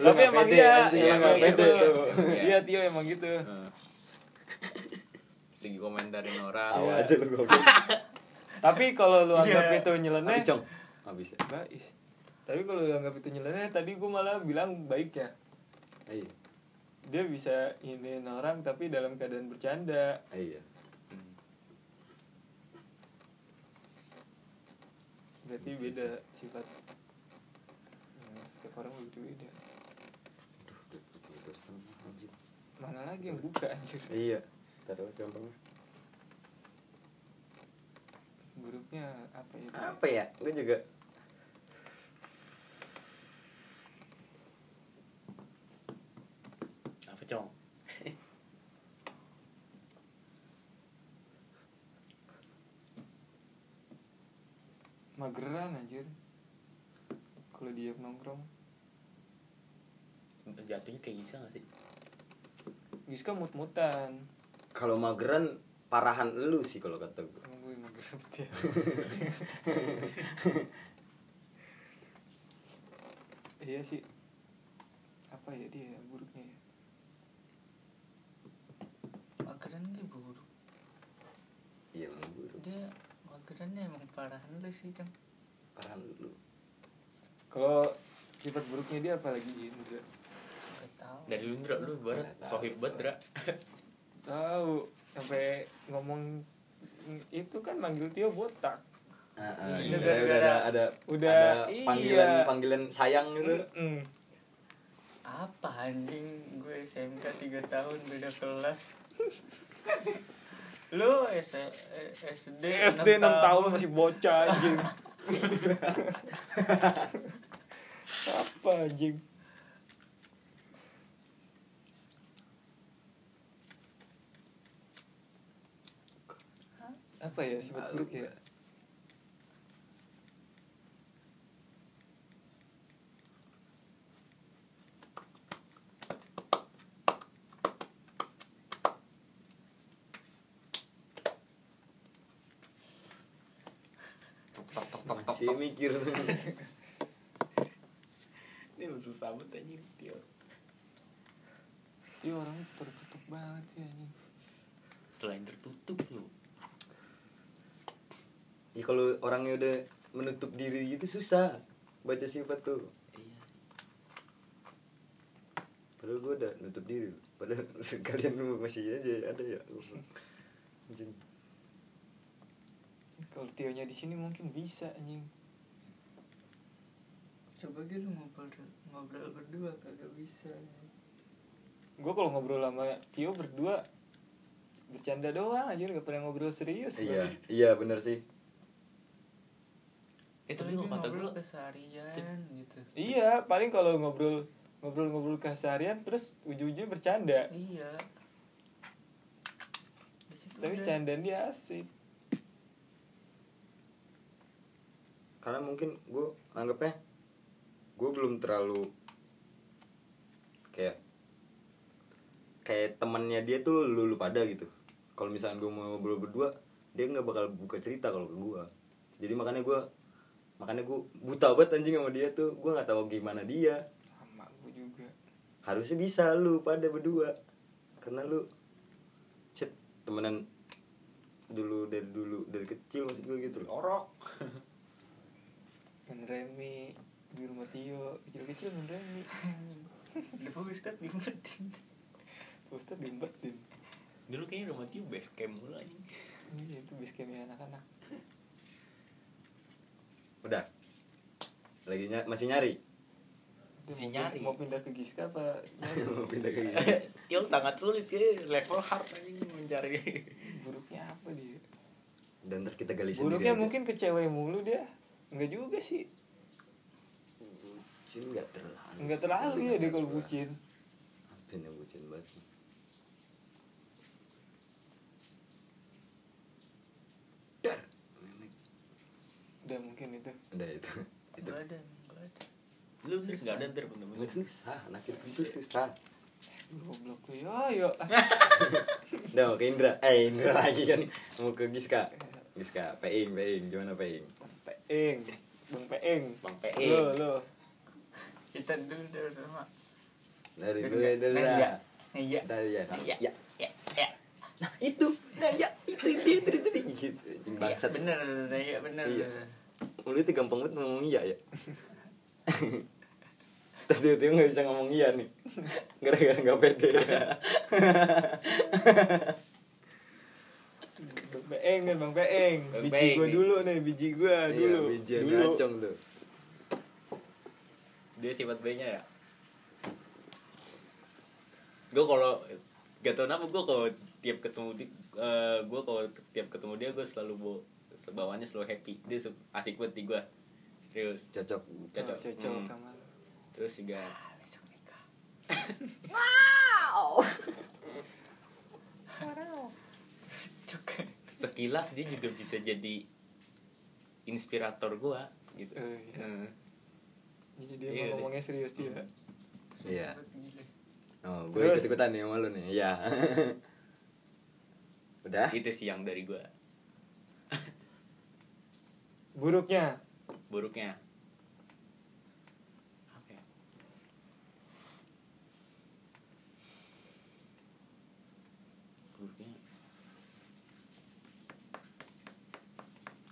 Lu tapi emang pede, iya iya emang pede gitu iya. Tio emang gitu. Segi komentarin orang. Iya. aja lu tapi kalau lu anggap Iya. itu nyeleneh habis cong habis ya Bais. Tapi kalau lu anggap itu nyeleneh, tadi gue malah bilang baik ya. iya Dia bisa ingin orang tapi dalam keadaan bercanda. iya Hmm. Berarti beda sifat. Ya, setiap orang berbeda. Setengah, anjing. Mana lagi yang buka anjir. iya taruh gampang Buruknya apa ya? apa ya gue juga Mageran anjir. Kalau dia nongkrong. jatuhnya kayak Giska gak sih Giska mut-mutan. kalau mageran parahan lu sih kalau kata gue gue mageran dia. iya sih. Apa ya dia buruknya ya? mageran dia buruk iya emang buruk dia magerannya emang parahan lu sih cang. Parahan lu. Kalau sifat buruknya dia apa lagi Indra? tahu. Dari lu Ndra lu barat sohib banget Ndra Tahu. Sampai ngomong itu kan manggil Tio botak. Ah, ah, Iya, udah, udah ada ada udah, ada iya. panggilan panggilan sayang gitu. Mm-mm. apa anjing? Gue SMK 3 tahun beda kelas lu S SD SD 6 tahun. masih bocah anjing. Apa anjing? Apa ya sifat buruk ya Masih mikir ini lu susah banget anjing Tio. dia orangnya tertutup banget sih anjing selain tertutup lu Ya kalau orangnya udah menutup diri gitu susah baca sifat tuh. iya Padahal gue udah nutup diri. Padahal sekalian masih aja ada ya. Anjing. Kalau Tionya di sini mungkin bisa anjing. Coba gitu ngobrol ngobrol berdua kagak bisa gue kalau ngobrol sama Tio berdua bercanda doang aja nggak pernah ngobrol serius Iya, gua. iya bener sih. eh tapi kalau kata ngobrol gue keseharian gitu. Iya paling kalau ngobrol ngobrol-ngobrol keseharian terus ujung-ujungnya bercanda. Iya. Tapi candaan dia asik Karena mungkin gue anggapnya gue belum terlalu kayak kayak temannya dia tuh lu, lu pada gitu. Kalau misalnya gue mau ngobrol berdua, dia nggak bakal buka cerita kalau ke gue. Jadi makanya gue makanya gue buta banget anjing sama dia tuh. Gue nggak tahu gimana dia. sama gue juga harusnya bisa lu pada berdua karena lu shit temenan dulu dari dulu dari kecil maksud gue gitu loh orok main remi di rumah Tio kecil-kecil main remi. Udah Ustad diumpetin Ustad diumpetin dulu kayaknya rumah Tio base camp mulu anjing. Iya, itu base campnya anak-anak. Udah. Lagi ny- masih nyari? Dia Si mau nyari. mau pindah ke Giska apa nyari? mau pindah ke gini Tio sangat sulit ya. Level hard anjing mencari. Buruknya apa dia? Dan ntar kita gali sendiri buruknya aja. mungkin ke cewek mulu dia enggak juga sih. Bucin nggak terlalu enggak terlalu ya dia kalau bucin. Apa yang bucin banget? Dar udah mungkin itu. Udah itu. Itu Gak ada gak ada. Lu sih nggak ada ntar temen-temen. Nggak susah anak itu susah. Goblok lu. Yo yo. Udah mau ke Indra. Eh Indra lagi kan. Mau ke Giska Giska Peing Peing. Gimana Peing? Peeng bang peeng bang lo PE lo Kita dulu dulu sama dari Dari dulu Nah, lah. iya. Iya dari ya Iya ya. Ya Ya nah itu. Nah ya itu itu itu itu, itu. gitu Iya bangsat. bener Iya bener Iya. mulutnya gampang banget ngomong iya ya. Tadi itu nggak bisa ngomong iya nih. Gara-gara nggak pede bang peeng kan bang peeng Bang biji gua nih. dulu nih biji gua dulu. Iya, biji dulu. ngacong tuh dia sifat B nya ya? Gue kalau gak tau kenapa gue kalau tiap ketemu di gue kalau tiap ketemu dia gue selalu bawa bawaannya selalu happy. Dia asik banget di gue terus Cocok. Cocok. Oh, cocok Hmm. sama terus juga Besok nikah sekilas dia juga bisa jadi inspirator gue gitu. Eh, iya. Jadi dia Iya, ngomongnya serius juga Iya. Gila. Oh gue Terus? ikut-ikutan nih sama lu nih. Iya. Udah? Itu sih yang dari gue buruknya? Buruknya apa ya? buruknya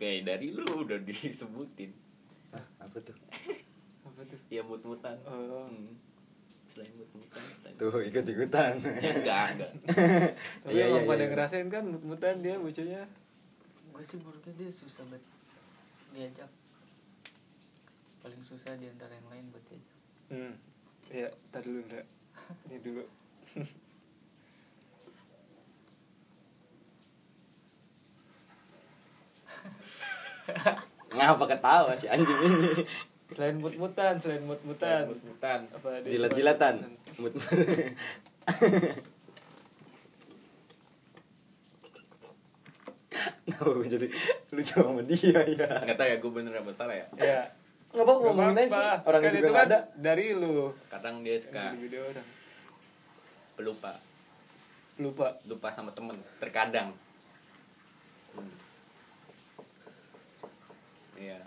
Oke, dari lu udah disebutin ah, Apa tuh apa tuh ya mut-mutan Oh. Hmm. selain mut-mutan selain Tuh ikut-ikutan ya enggak enggak tapi Iya, emang iya, pada iya. ngerasain kan mut-mutan dia bocahnya Gue sih buruknya dia susah banget Diajak Paling susah di antara yang lain buat diajak hmm. ya tar dulu Ndra. ini dulu ngapa ketawa si anjing ini? Selain mut-mutan selain mut-mutan. Mut-mutan. jilat-jilatan. Mut- Kenapa gue jadi lucu sama dia ya? Nggak tahu ya gue bener apa salah ya. ya. Nggak apa-apa ngomongin aja sih. Orang Kan juga itu kan ada. dari lu. Kadang dia suka Yang video orang. pelupa, lupa lupa sama temen. Terkadang. Hmm. Iya.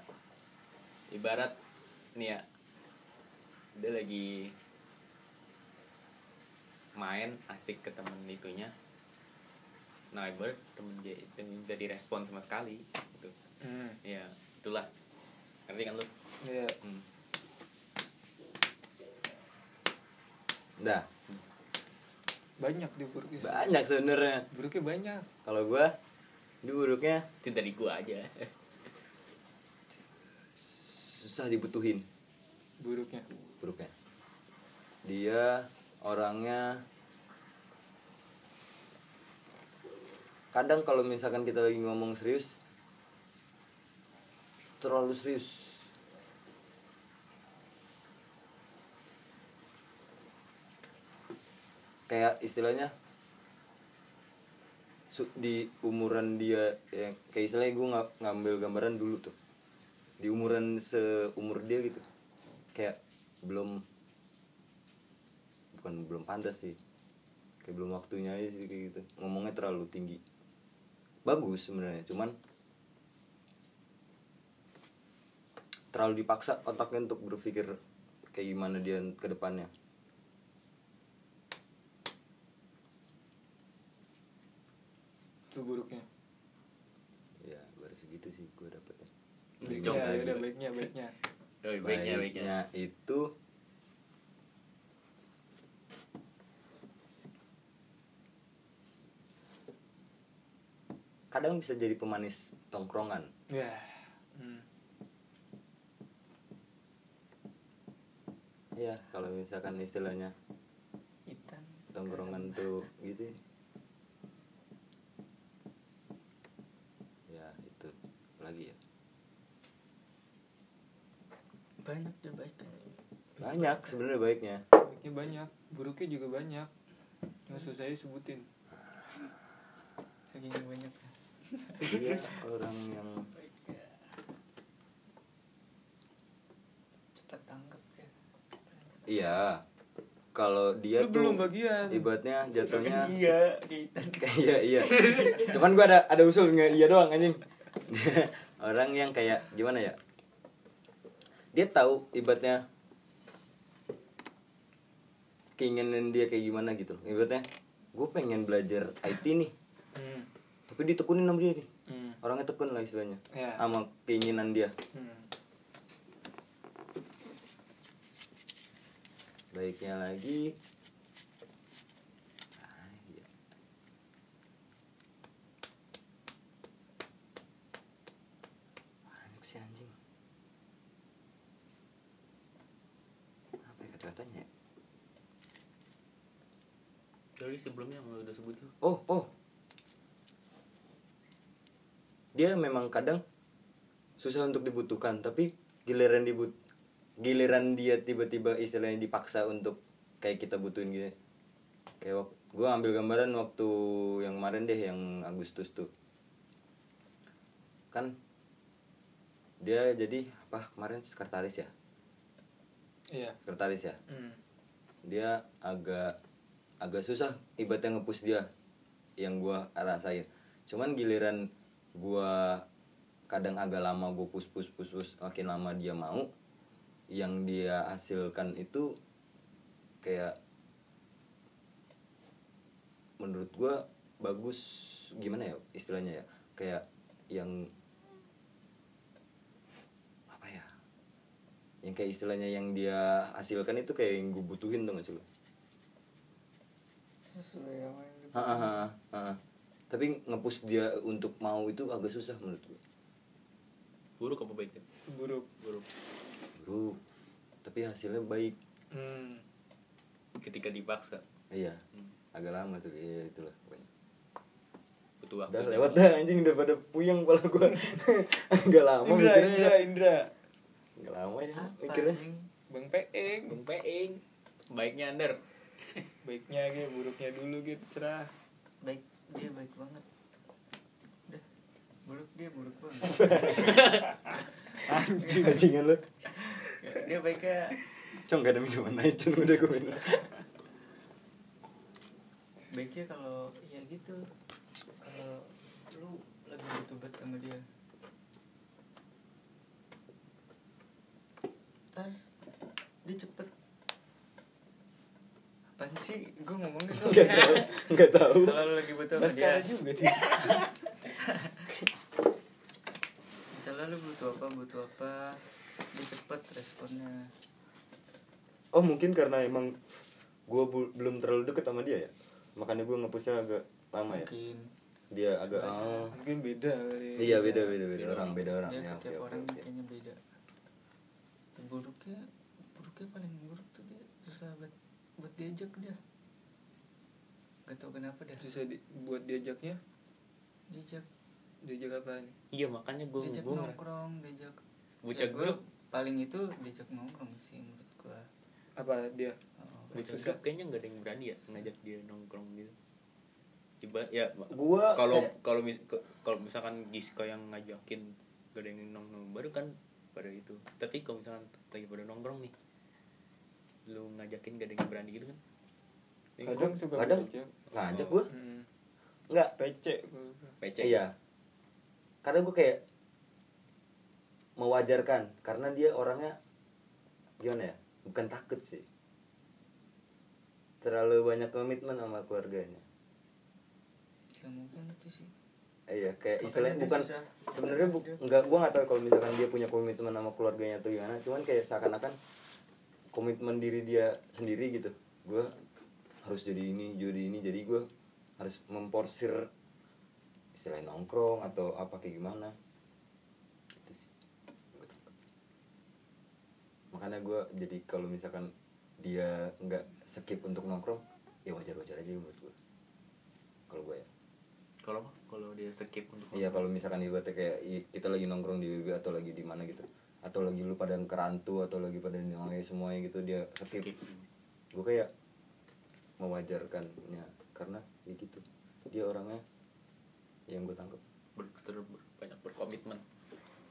Ibarat nih ya, dia lagi main asik ke temen itunya. Nah, ibarat temen dia itu tidak direspon sama sekali. Gitu. hmm. Iya, itulah. Ngerti kan lu? ya Hmm. Dah banyak di buruknya banyak sebenarnya buruknya banyak Kalau gue Ini buruknya Itu dari gua aja. Susah dibutuhin. Buruknya. Buruknya. Dia orangnya kadang kalau misalkan kita lagi ngomong serius terlalu serius. Kayak istilahnya di umuran dia yang kayak istilahnya gue ngambil gambaran dulu tuh di umuran seumur dia gitu. Kayak belum bukan belum pantas sih. Kayak belum waktunya aja sih kayak gitu. Ngomongnya terlalu tinggi. Bagus sebenarnya cuman terlalu dipaksa otaknya untuk berpikir kayak gimana dia ke depannya. Itu buruknya ya baru segitu sih gue dapetnya Jong. ya udah baiknya baiknya baiknya, baiknya. Baiknya itu kadang bisa jadi pemanis tongkrongan ya hmm. ya kalau misalkan istilahnya Itan tongkrongan tuh gitu ya itu lagi ya banyak deh baiknya. Banyak sebenarnya baiknya. Baiknya banyak buruknya juga banyak. Nggak susah disebutin. Saking banyak dia orang yang cepat tanggap ya. Iya kalau dia lu tuh belum bagian. ibaratnya jatuhnya iya kayak iya iya. Cuman gua ada ada usul nggak iya doang anjing. Orang yang kayak gimana ya dia tahu ibaratnya keinginan dia kayak gimana gitu ibaratnya gue pengen belajar IT nih hmm. tapi ditekunin sama dia nih Hmm. orangnya tekun lah istilahnya Ya. sama keinginan dia Hmm. baiknya lagi ah, iya. banyak sih anjing apa ya kata-katanya ya? Dari sebelumnya yang udah sebut tuh. oh oh. Dia memang kadang susah untuk dibutuhkan tapi giliran dibut giliran dia tiba-tiba istilahnya dipaksa untuk kayak kita butuhin gitu kayak gue ambil gambaran waktu yang kemarin deh yang Agustus tuh. Kan dia jadi apa kemarin sekretaris ya? Iya. Sekretaris ya? Hmm. dia agak agak susah ibaratnya ngepush dia yang gua rasain. Cuman giliran gua kadang agak lama gua push push push push makin lama dia mau yang dia hasilkan itu kayak menurut gua bagus gimana ya istilahnya ya? Kayak yang apa ya? Yang kayak istilahnya yang dia hasilkan itu kayak yang gue butuhin tuh gak sih lo? Sesuai sama yang di- Ha, ha, ha, ha. Tapi ngepush dia untuk mau itu agak susah menurut gue. Buruk apa baiknya? buruk Buruk. Bro, tapi hasilnya baik. hmm. ketika dipaksa iya Hmm. agak lama tuh iya itulah pokoknya butuh waktu udah lewat dah anjing udah pada puyeng kepala gua agak lama Indra mikirnya Indra Indra agak lama ya apa mikirnya? Bang Peeng Bang Peing baiknya under baiknya gitu buruknya dulu gitu serah. Baik dia baik banget. Udah. Buruk dia buruk banget. Anjing anjingan lu. Dia baiknya cong gak ada minuman aja cong. Udah gue minum. Baiknya kalau ya gitu. Kalau lu lagi butuh banget sama dia. Ntar dia cepet apaan sih? Gue ngomongnya tuh nggak tahu. Nggak tahu. Kalau lu lagi butuh sama dia juga dia. Misalnya lu butuh apa butuh apa dia cepet responnya. Oh mungkin karena emang gue belum terlalu deket sama dia ya? Makanya gue ngepusnya agak lama ya? Mungkin. Dia agak oh mungkin beda kali iya beda beda beda. Beda orang beda orang. ya, ya tiap orang kayaknya beda. Buruknya buruknya paling buruk tuh dia susah buat buat diajak dia. Gak tau kenapa dah susah di, buat diajaknya? Diajak. Diajak apa nih iya makanya gue diajak gue nongkrong diajak. Bocah Ya, gua grup. paling itu diajak nongkrong sih menurut gua. Apa dia? Oh, bocah Susah. grup kayaknya nggak ada yang berani ya ngajak dia nongkrong gitu. Iba, ya gue kalau kalau mis- kalau misalkan Giska yang ngajakin gak ada yang nongkrong baru kan pada itu. Tapi kalau misalkan lagi pada nongkrong nih lu ngajakin gak ada yang berani gitu kan? Ya, kadang suka kadang. diajak ngajak Oh. gue hmm. nggak. Pece gua. PC iya. Karena gue kayak mewajarkan karena dia orangnya gimana ya bukan takut sih. Terlalu banyak komitmen sama keluarganya. Ya mungkin itu sih. Iya kayak istilahnya bukan sebenarnya bu, enggak gue nggak tahu kalau misalkan dia punya komitmen sama keluarganya atau gimana. Cuman kayak seakan-akan komitmen diri dia sendiri gitu. Gue harus jadi ini jadi ini jadi gue harus memporsir istilahnya nongkrong atau apa kayak gimana. Itu sih. Makanya gue jadi kalau misalkan dia nggak skip untuk nongkrong ya wajar-wajar aja menurut gue kalau gue ya. Kalau kalau dia skip untuk Iya kalau misalkan ibaratnya kayak i- kita lagi nongkrong di WB atau lagi di mana gitu atau lagi lu pada kerantu atau lagi pada nongkrong semuanya gitu dia skip, skip. Gue kayak mewajarkannya karena ya gitu. Dia orangnya yang gue tangkap ber, ter- ber- banyak berkomitmen.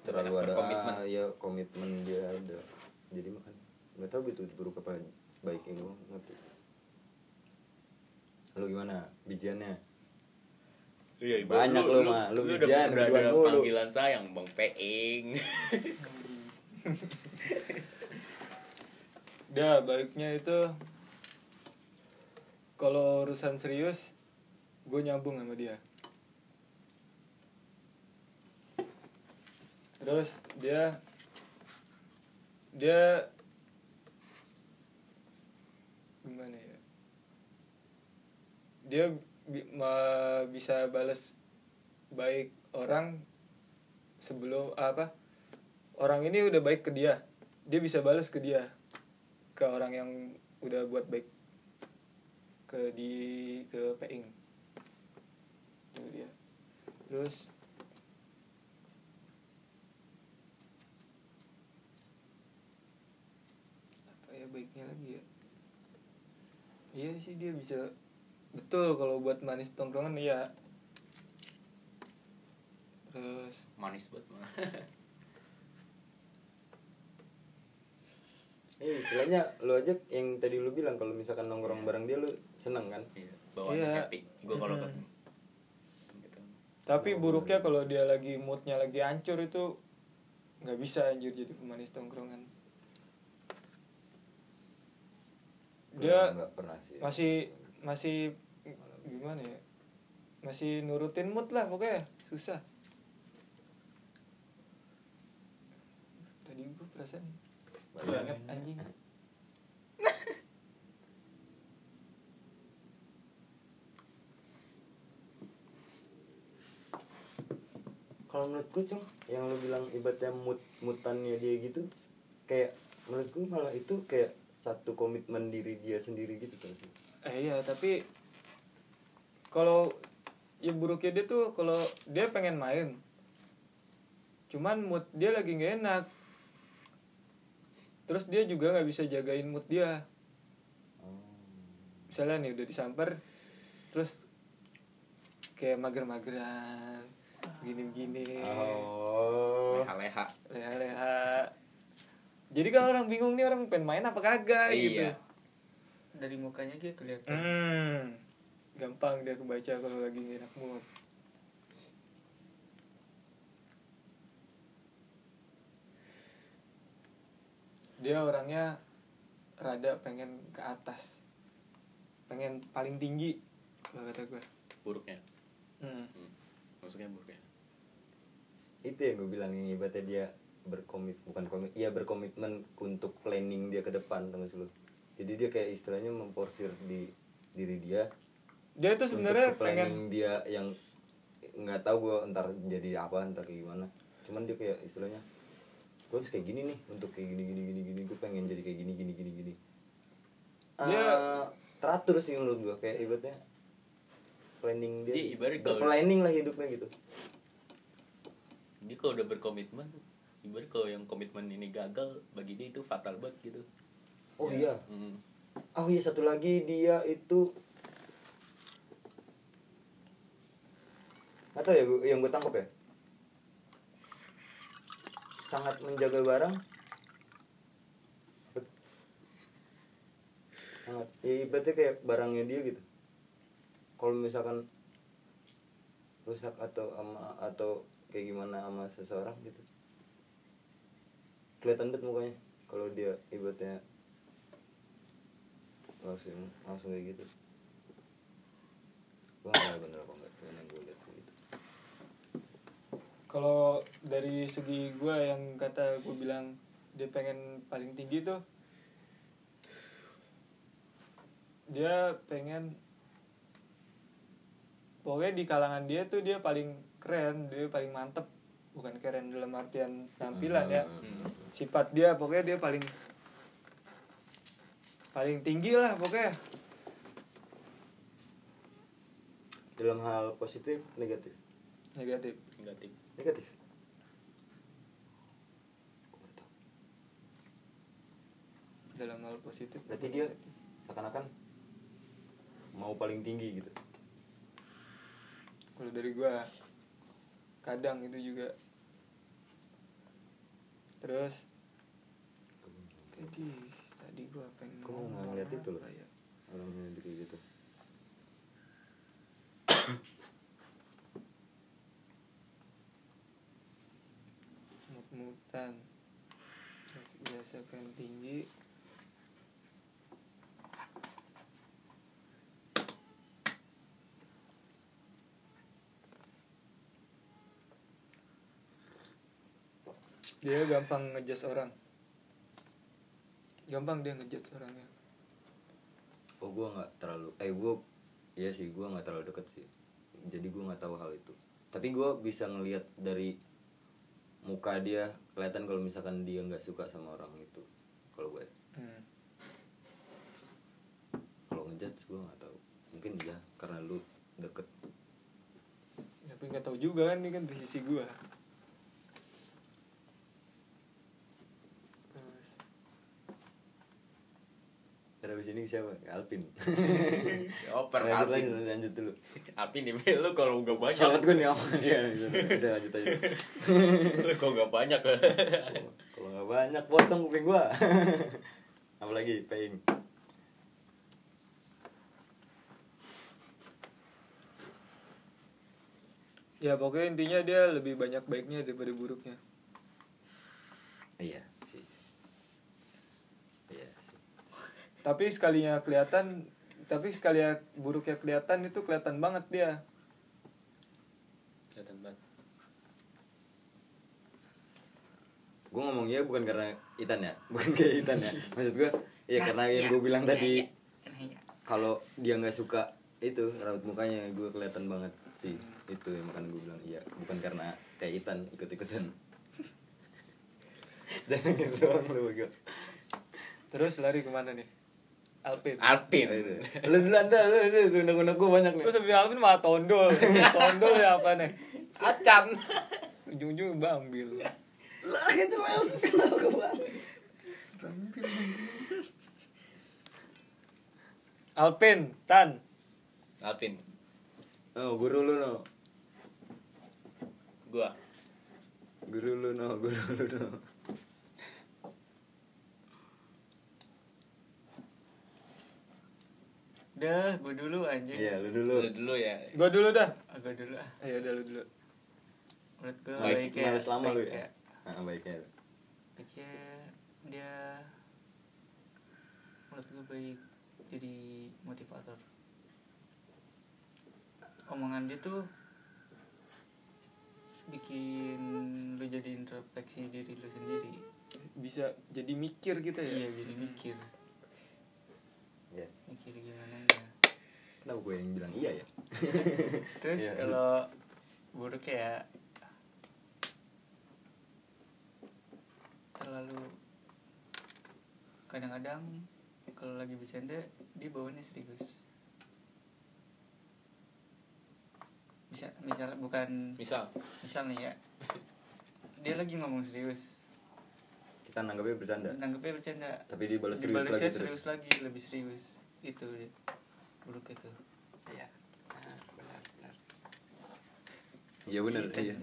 Terlalu Banyak ada berkomitmen. ah, ya komitmen dia ada. Jadi makan nggak tahu gitu buruk apa baiknya gue ngerti. Lu gimana? Bijiannya? Iya, Banyak lu. Lu udah bijan, udah biduan ada mulu. panggilan sayang Bang Peing. Dah baliknya itu kalau urusan serius gue nyambung sama dia. Terus dia dia gimana ya? Dia bi- ma- bisa balas baik orang sebelum apa? Orang ini udah baik ke dia. Dia bisa balas ke dia. Ke orang yang udah buat baik. Ke di ke Peing itu dia. Terus apa ya baiknya lagi ya? Iya sih dia bisa. Betul kalau buat manis tongkrongan iya. Terus Manis banget mah. Eh, istilahnya lu aja yang tadi lu bilang kalau misalkan nongkrong bareng dia lu seneng kan? Iya, bawaannya Iya. happy. Gue kalau Mm-mm. ke- gitu. tapi buruknya kalau dia lagi moodnya lagi hancur itu nggak bisa anjir jadi pemanis tongkrongan. Dia nggak pernah sih. masih masih gimana ya? Masih nurutin mood lah pokoknya susah. Tadi gue perasaan banget anjing. Kalau menurutku cong yang lu bilang ibaratnya mood mutannya dia gitu kayak menurutku malah itu kayak satu komitmen diri dia sendiri gitu kan sih eh iya tapi kalau ya buruknya dia tuh kalau dia pengen main cuman mood dia lagi nggak enak terus dia juga nggak bisa jagain mood dia. Misalnya nih udah disamper terus kayak mager-mageran gini-gini. Oh. Leha-leha. Leha-leha. Jadi kan orang bingung nih orang pengen main apa kagak gitu. Iya dari mukanya dia kelihatan. Hmm, gampang dia kebaca kalau lagi enak mood. Dia orangnya rada pengen ke atas, pengen paling tinggi kalau kata gue. buruknya Hmm. hmm. maksudnya buruknya itu yang gue bilang yang ibaratnya dia berkomit bukan komit iya berkomitmen untuk planning dia ke depan teman lu jadi dia kayak istilahnya memporsir di diri dia Dia tuh sebenarnya planning pengen dia yang nggak tahu gue ntar jadi apa ntar gimana cuman dia kayak istilahnya gue harus kayak gini nih untuk kayak gini gini gini gini gue pengen jadi kayak gini gini gini gini. Dia- Eh, teratur sih menurut gue kayak ibaratnya planning dia Dia ibarat kalau- planning lah hidupnya gitu. Dia kalau udah berkomitmen ibarat kalau yang komitmen ini gagal bagi dia itu fatal banget gitu. Oh iya? Hmm. oh iya satu lagi dia itu tahu ya gua- yang gue tangkap ya sangat menjaga barang. Sangat ya ibaratnya kayak barangnya dia gitu. Kalau misalkan rusak atau ama atau kayak gimana sama seseorang gitu. Kelihatan banget mukanya kalau dia ibaratnya langsung langsung kayak gitu. Gua nggak bener apa enggak cuman yang gue lihat kayak gitu kalau dari segi gue yang kata gue bilang dia pengen paling tinggi tuh dia pengen pokoknya di kalangan dia tuh dia paling keren dia paling mantep. Bukan keren dalam artian tampilan ya. Hmm. sifat dia pokoknya dia paling paling tinggi lah pokoknya. Dalam hal positif negatif? Negatif. Negatif negatif. Dalam hal positif berarti dia seakan-akan mau paling tinggi gitu. Kalau dari gua kadang itu juga. Terus tadi tadi gua pengen ngomong ngeliat itu loh? ya? orang yang kayak gitu terus biasa pengen tinggi. Dia gampang ngejudge orang. Gampang dia ngejudge orangnya. Oh gue nggak terlalu eh gue iya sih gue nggak terlalu deket sih. Jadi gue nggak tahu hal itu. Tapi gue bisa ngelihat dari muka dia kelihatan kalau misalkan dia nggak suka sama orang itu kalau gue. Hmm. kalau ngejudge gue nggak tahu. Mungkin iya karena lu deket. Tapi nggak tahu juga kan ini kan di sisi gua terus Terus abis ini siapa? Alvin. oper lanjut, Alvin. lanjut, lanjut dulu. Api nih lu kalau nggak banyak Sangat gue nih sama dia. Udah lanjut aja. lu kalau nggak banyak Kalau nggak banyak potong kuping gua. Apalagi paying. ya pokoknya intinya dia lebih banyak baiknya daripada buruknya Iya. Iya sih. Tapi sekalinya kelihatan tapi sekalinya buruknya kelihatan itu kelihatan banget dia. Kelihatan banget. Gue ngomong iya bukan karena Itan ya, bukan kayak Itan ya. Maksud gue, ya karena yang gue bilang tadi kalau dia nggak suka itu raut mukanya gue kelihatan banget sih. Itu yang makan gue bilang iya. Bukan karena kayak Itan ikut ikutan jangan gitu doang lu bego. Terus lari ke mana nih Alpin. Alpin. Lu dulu anda lu itu undang-undang gue banyak nih. Terus sampai Alpin malah tondol. Tondol ya apa nih? Acan. Ujung-ujung bambil. Lah kan jelas kenapa gue balik Alpin Tan. Alpin. Oh guru lu no. Gua. Guru lu no guru lu no Dah, gue dulu anjing. iya lu dulu dulu dulu ya gua dulu dah Agak dulu ah. ayo udah lu dulu Menurut gue baiknya. males lama lu ya ah, baiknya Baiknya dia menurut gue baik jadi motivator. Omongan dia tuh bikin lu jadi introspeksi diri lu sendiri. bisa jadi mikir kita ya Iya, jadi mikir. Iya. Mikir gimana ya. Kenapa gue yang bilang iya ya Terus Iya. kalau buruk ya terlalu kadang-kadang kalau lagi bercanda dia bawanya serius. Bisa misal bukan misal misal nih ya. Dia lagi ngomong serius. kita nanggapnya bercanda Nanggepnya bercanda. tapi dibalas serius lagi terus serius lagi, lebih serius. Itu dia. Buruk itu. iya. Nah, benar benar. Iya bener Itu. iya.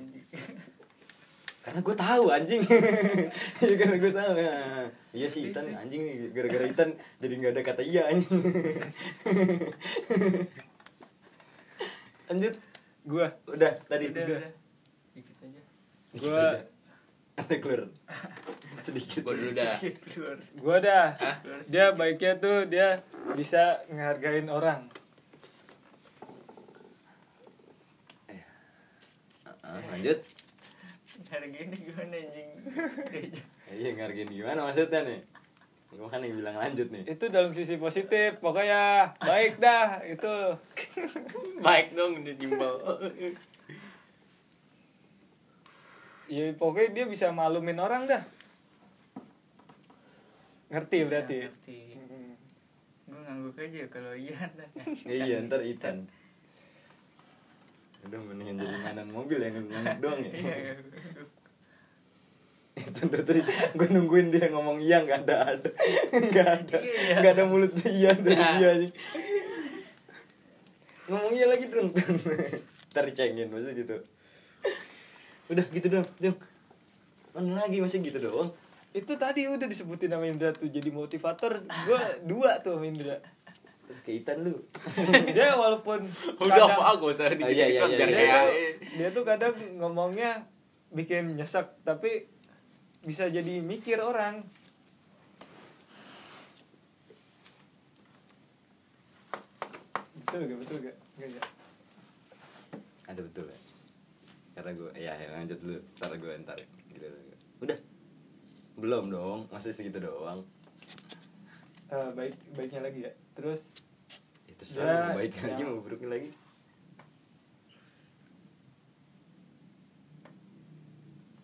Karena gue tahu anjing. Iya karena gue tahu ya. iya sih Itan anjing. Gara-gara Itan jadi nggak ada kata iya anjing. Lanjut. Gua. Udah tadi. Udah, udah, udah. Dikit aja. Dikit Ada keluar sedikit. Gua dulu dah. Gua dah. Dia baiknya tuh dia bisa ngehargain orang. Ah, lanjut. Harganya gimana anjing? Iya ngargain gimana maksudnya nih? Gua kan yang bilang lanjut nih. Itu dalam sisi positif pokoknya baik dah itu. Baik dong udah jimbal ya pokoknya dia bisa malumin orang dah ngerti berarti Ya, ngerti. Hmm. Gue ngangguk aja kalau iya ntar. iya ntar Itan udah mendingan jadi mainan mobil yang ngangguk doang ya Iya, itu udah tadi gue nungguin dia ngomong iya nggak ada ada nggak ada Iya. nggak ada mulut iya dari Nah. dia aja ngomong iya lagi dong ntar dicengin maksudnya gitu udah gitu dong dong mana lagi masih gitu doang? Itu tadi udah disebutin nama Indra tuh jadi motivator. Gua dua tuh sama Indra. Ke Itan lu. Dia walaupun udah kadang- apa aku usah Oh, iya, iya, dikit-dikit iya, biar iya. dia, tuh, dia tuh kadang ngomongnya bikin nyesek tapi bisa jadi mikir orang. Betul gak betul gak Nggak, ya? ada betul ya karena gue ya, ya lanjut dulu. Ntar gue ntar. Gitu. Udah? Belum dong masih segitu doang. Eh, baik baiknya lagi ya? Terus? Itu Ya, mau baik ya. lagi mau buruknya lagi.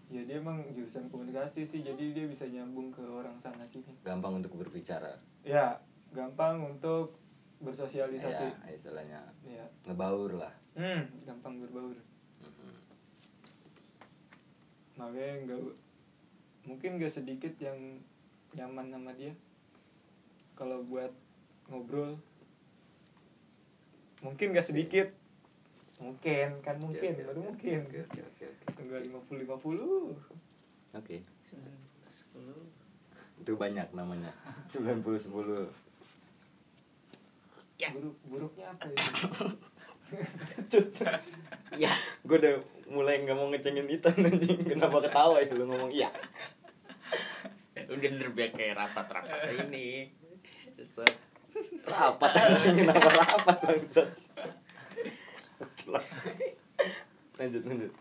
Ya dia emang jurusan komunikasi sih jadi dia bisa nyambung ke orang sana sini. Gampang untuk berbicara. Ya gampang untuk bersosialisasi. Ya istilahnya. Ya. Ngebaur lah. Hmm, gampang berbaur. Makanya nggak mungkin gak sedikit yang nyaman sama dia. Kalau buat ngobrol mungkin gak sedikit. Mungkin kan mungkin Oke, oke, baru mungkin tanggal lima puluh lima puluh. Oke. Sembilan sepuluh. itu banyak namanya. 90 10 Ya. buruk buruknya apa ya ya. Gue udah mulai nggak mau ngecengin Itan anjing. Kenapa ketawa itu lu ngomong iya? Udah bener biar kayak rapat-rapat ini. Set. rapat anjing. Kenapa rapat jelas. Lanjut lanjut.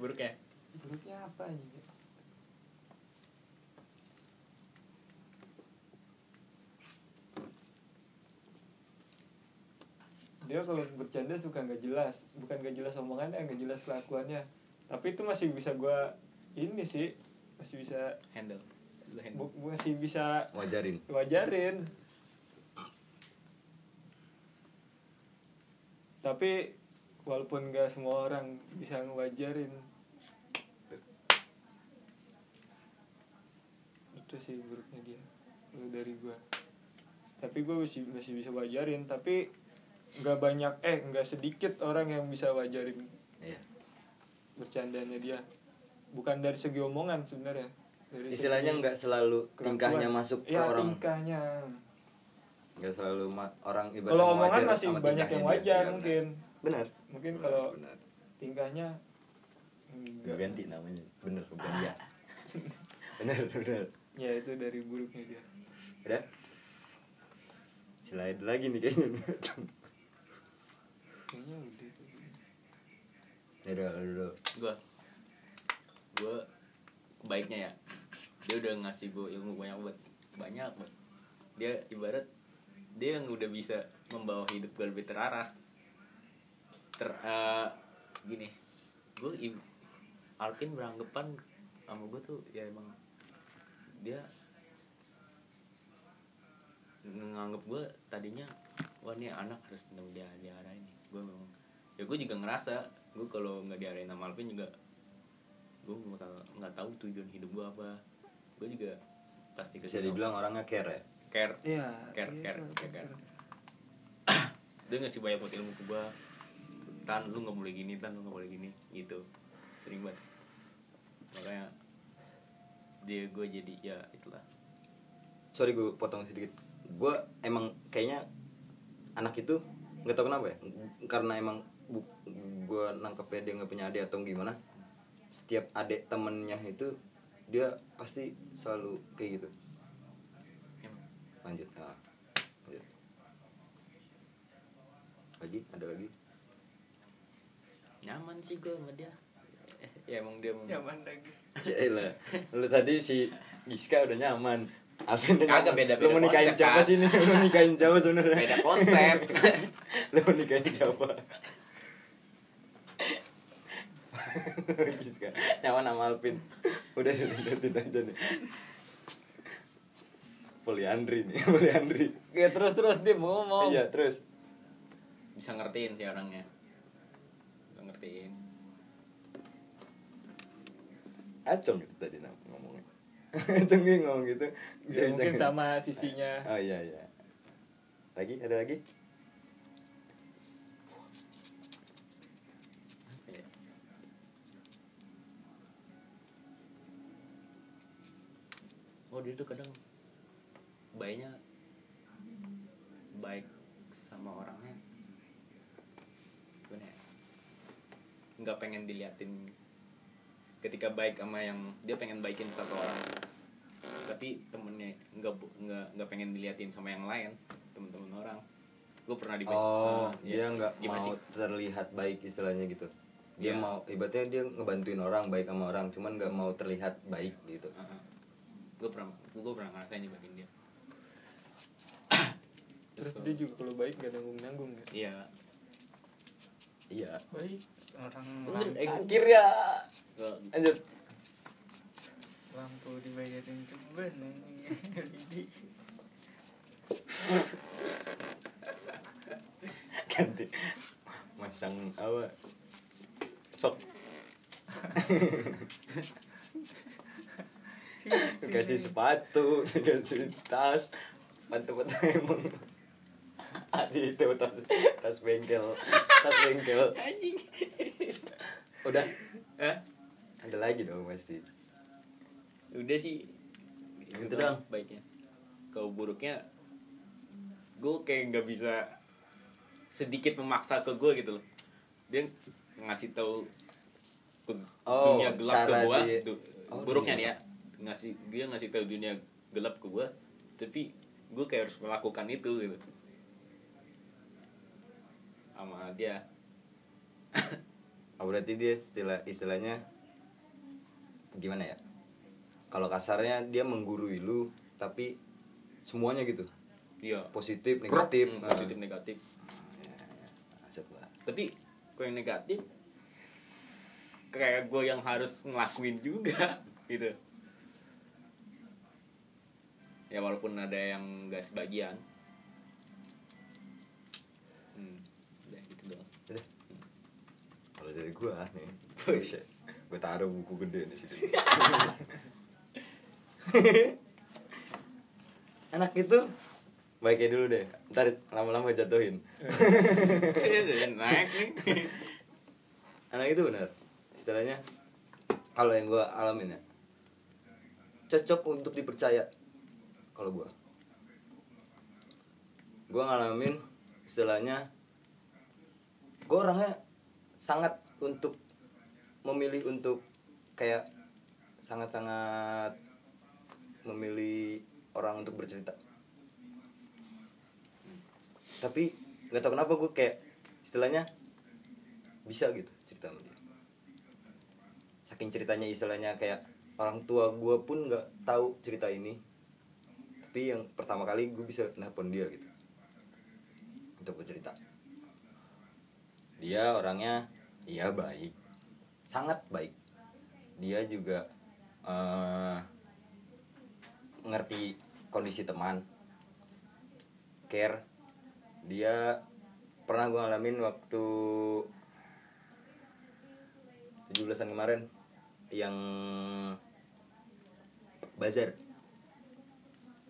Buruk ya? Buruknya apa ini dia kalau bercanda suka nggak jelas bukan nggak jelas omongannya nggak jelas kelakuannya. Tapi itu masih bisa gua ini sih masih bisa handle. Bu- masih bisa wajarin. wajarin. Tapi walaupun gak semua orang bisa ngewajarin. Itu sih buruknya dia lu dari gua. Tapi gua masih masih bisa wajarin tapi nggak banyak eh nggak sedikit orang yang bisa wajarin iya. bercandanya dia. Bukan dari segi omongan sebenarnya dari istilahnya nggak selalu kelakuan. tingkahnya masuk ke ya, orang. tingkahnya. Nggak selalu ma- orang ibaratnya kalau omongan masih sama banyak yang dia. wajar Iya, mungkin. Benar. Mungkin kalau benar tingkahnya Gak enggak ganti namanya. Bener bukan dia. Bener bener ya itu dari buruknya dia. Udah. Slide lagi nih kayaknya. Kayaknya udah tuh ya udah udah gue gue baiknya ya. Dia udah ngasih gue ilmu banyak banget banyak banget dia ibarat dia yang udah bisa membawa hidup gue lebih terarah. Ter eh, gini. Gue Alvin beranggapan sama gue tuh ya emang dia nganggep gue tadinya wah ini anak harus benar dia diarahin gue memang ya gue juga ngerasa gue kalau nggak diarahin sama Alvin juga gue nggak tahu nggak tahu tujuan hidup gue apa. Gue juga pasti bisa dibilang orangnya care ya? Care. Iya care iya, care care, care, care. dia ngasih banyak ilmu ke gue tan lu nggak boleh gini tan lu nggak boleh gini gitu. Sering banget. Makanya dia gue jadi ya itulah. Sorry gue potong sedikit. Gue emang kayaknya anak itu nggak tahu kenapa ya. Karena emang bu, gue nangkepnya dia nggak punya adik atau gimana setiap adik temennya itu dia pasti selalu kayak gitu. Emang lanjut nah, lanjut. Lagi? Ada lagi? Nyaman sih gue sama dia. Eh, ya emang dia nyaman lagi. Cila, lu tadi si Giska udah nyaman. Alvin udah Kagak, nyaman. beda- Lu beda mau nikahin konsep, siapa Kak. sih nih? Lu mau nikahin siapa sebenarnya? beda konsep Lu mau nikahin siapa? Giska, nyaman sama Alvin. Udah lanjutin aja nih. Poliandri nih, poliandri. ya terus terus dia mau ngomong Iya, terus. bisa ngertiin sih orangnya bisa ngertiin Acong gitu tadi ngomongnya. Acong ngomong gitu. Ya, mungkin sama sisinya. Oh iya iya. Lagi? Ada lagi? Oh dia tuh kadang baiknya baik sama orangnya. Gimana ya? Nggak pengen diliatin ketika baik sama yang dia pengen baikin satu orang tapi temennya nggak nggak nggak pengen diliatin sama yang lain temen-temen orang gue pernah di Oh, Ah, dia nggak Gimana mau sih? terlihat baik istilahnya gitu. Dia Iya. mau ibaratnya dia ngebantuin orang baik sama orang, cuman nggak mau terlihat baik gitu. gue pernah gue pernah ngerasain dibagiin dia terus dia juga kalau baik gak nanggung nanggung ya iya Iya. baik orang Akhirnya lanjut. Lampu dibayarin ceban ini Ganti. Masang apa? Sok. Kasih sepatu, dikasih tas, sepatu-sepatu emang. Adi itu tas, tas bengkel, tas bengkel. anjing Udah, Hah? ada lagi dong pasti. Udah sih. Itu doang. baiknya. Kalau buruknya gue kayak nggak bisa sedikit memaksa ke gue gitu loh. Dia ngasih tahu ke Oh, dunia gelap ke gue dia- du- Oh, buruknya dunia nih ya. ngasih dia ngasih tahu dunia gelap ke gue tapi gue kayak harus melakukan itu gitu. Sama dia. Oh, berarti dia istilah istilahnya gimana ya? Kalau kasarnya dia menggurui lu, tapi semuanya gitu, iya. Positif, negatif, Hmm, Nah. positif negatif. Ya, ya. Lah. tapi kalau yang negatif? Kayak gue yang harus ngelakuin juga gitu. Ya walaupun ada yang gak sebagian. Hmm, udah gitu doang. Udah. Kalau dari gua nih, gue taruh buku gede di situ. Anak itu baiknya dulu deh, ntar lama-lama jatuhin. naik nih Anak itu benar, istilahnya kalau yang gua alamin ya, cocok untuk dipercaya. Kalau gua, gua ngalamin istilahnya, gua orangnya sangat untuk memilih untuk kayak sangat-sangat memilih orang untuk bercerita. Tapi nggak tahu kenapa gue kayak istilahnya bisa gitu cerita sama dia. Saking ceritanya istilahnya kayak orang tua gue pun nggak tahu cerita ini. Tapi yang pertama kali gue bisa nelpon dia gitu. Untuk bercerita. Dia orangnya iya baik. Sangat baik. Dia juga eh, ngerti kondisi teman care. Dia pernah gue ngalamin waktu 17-an kemarin yang bazar.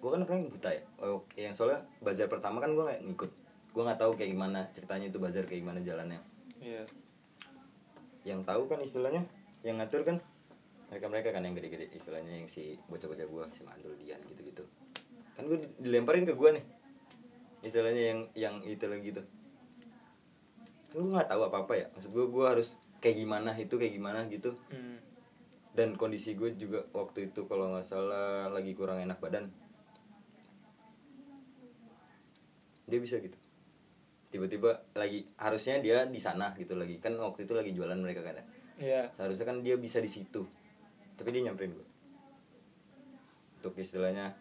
Gue kan orangnya buta ya oh, yang soalnya bazar pertama kan gue nggak ngikut. Gue nggak tahu kayak gimana ceritanya itu bazar kayak gimana jalannya. Iya. Yang tahu kan istilahnya yang ngatur kan mereka mereka kan yang gede-gede istilahnya yang si bocah-bocah gua si mandul dian gitu-gitu. Kan gue dilemparin ke gua nih. Istilahnya yang yang itu lagi gitu kan gue nggak tahu apa apa ya. Maksud gue gue harus kayak gimana itu kayak gimana gitu. Hmm. dan kondisi gue juga waktu itu kalau nggak salah lagi kurang enak badan. Dia bisa gitu. Tiba-tiba lagi harusnya dia di sana gitu lagi. Kan waktu itu lagi jualan mereka kan ya. Iya. Seharusnya kan dia bisa di situ tapi dia nyamperin gue untuk istilahnya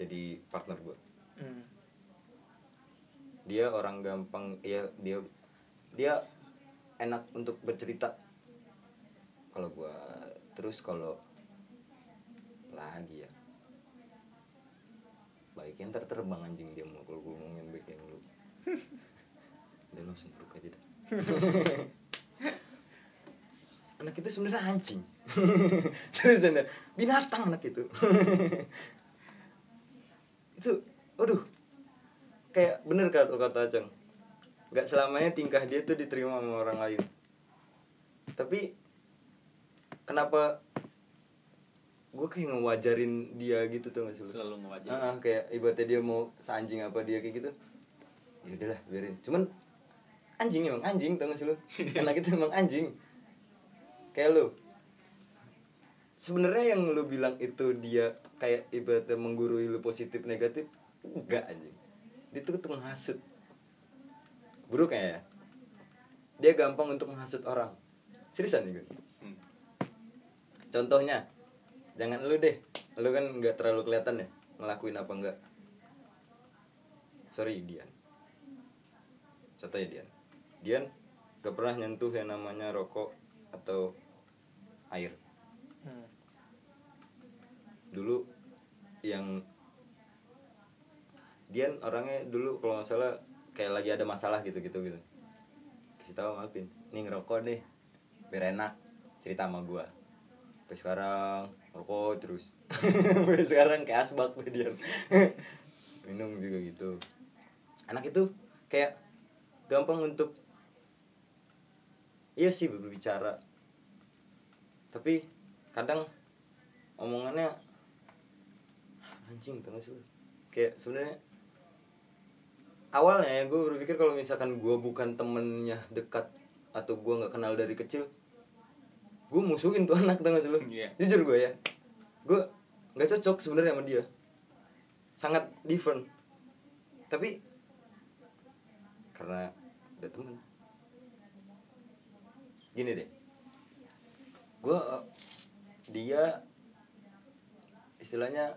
jadi partner gue Hmm. dia orang gampang ya dia dia enak untuk bercerita. Kalau gua terus kalau lagi ya. Baiknya ntar terbang anjing dia mau kalau gua ngomongin baik yang lu. Udah langsung buruk aja dah. Anak itu sebenarnya anjing terus anda binatang anak itu. Itu aduh. Kayak bener kata kata Aceng. Nggak selamanya tingkah dia tuh diterima sama orang lain. Tapi kenapa gue kayak ngewajarin dia gitu tuh nggak sih lu? selalu ngewajar Ah, ah, kayak ibaratnya dia mau seanjing apa dia kayak gitu. Ya udahlah biarin. Cuman anjing emang anjing tau gak sih lu? Anak itu emang anjing. Kayak lu sebenarnya yang lu bilang itu dia kayak ibaratnya menggurui lu positif negatif enggak anjing. Dia tuh tukang hasut. Buruk ya? Dia gampang untuk menghasut orang. Seriusan nih Hmm. contohnya jangan lu deh. Lu kan nggak terlalu kelihatan ya ngelakuin apa enggak. Sorry Dian. Contohnya Dian. Dian gak pernah nyentuh yang namanya rokok atau air. Hmm. Dulu yang Dian orangnya dulu kalau nggak salah kayak lagi ada masalah gitu gitu. Gitu kasih tahu sama nih ngerokok deh biar enak cerita sama gua. Sampai sekarang ngerokok terus. Sekarang kayak asbak tuh Dian. Minum juga gitu. Anak itu kayak gampang untuk iya sih berbicara. Tapi kadang omongannya anjing tau gak sih kayak sebenarnya awalnya ya gue berpikir kalau misalkan gue bukan temennya dekat atau gue nggak kenal dari kecil gue musuhin tuh anak tau gak sih lu? Iya. jujur gue ya gue nggak cocok sebenarnya sama dia. Sangat different. Tapi karena udah temen. Gini deh. Gue dia istilahnya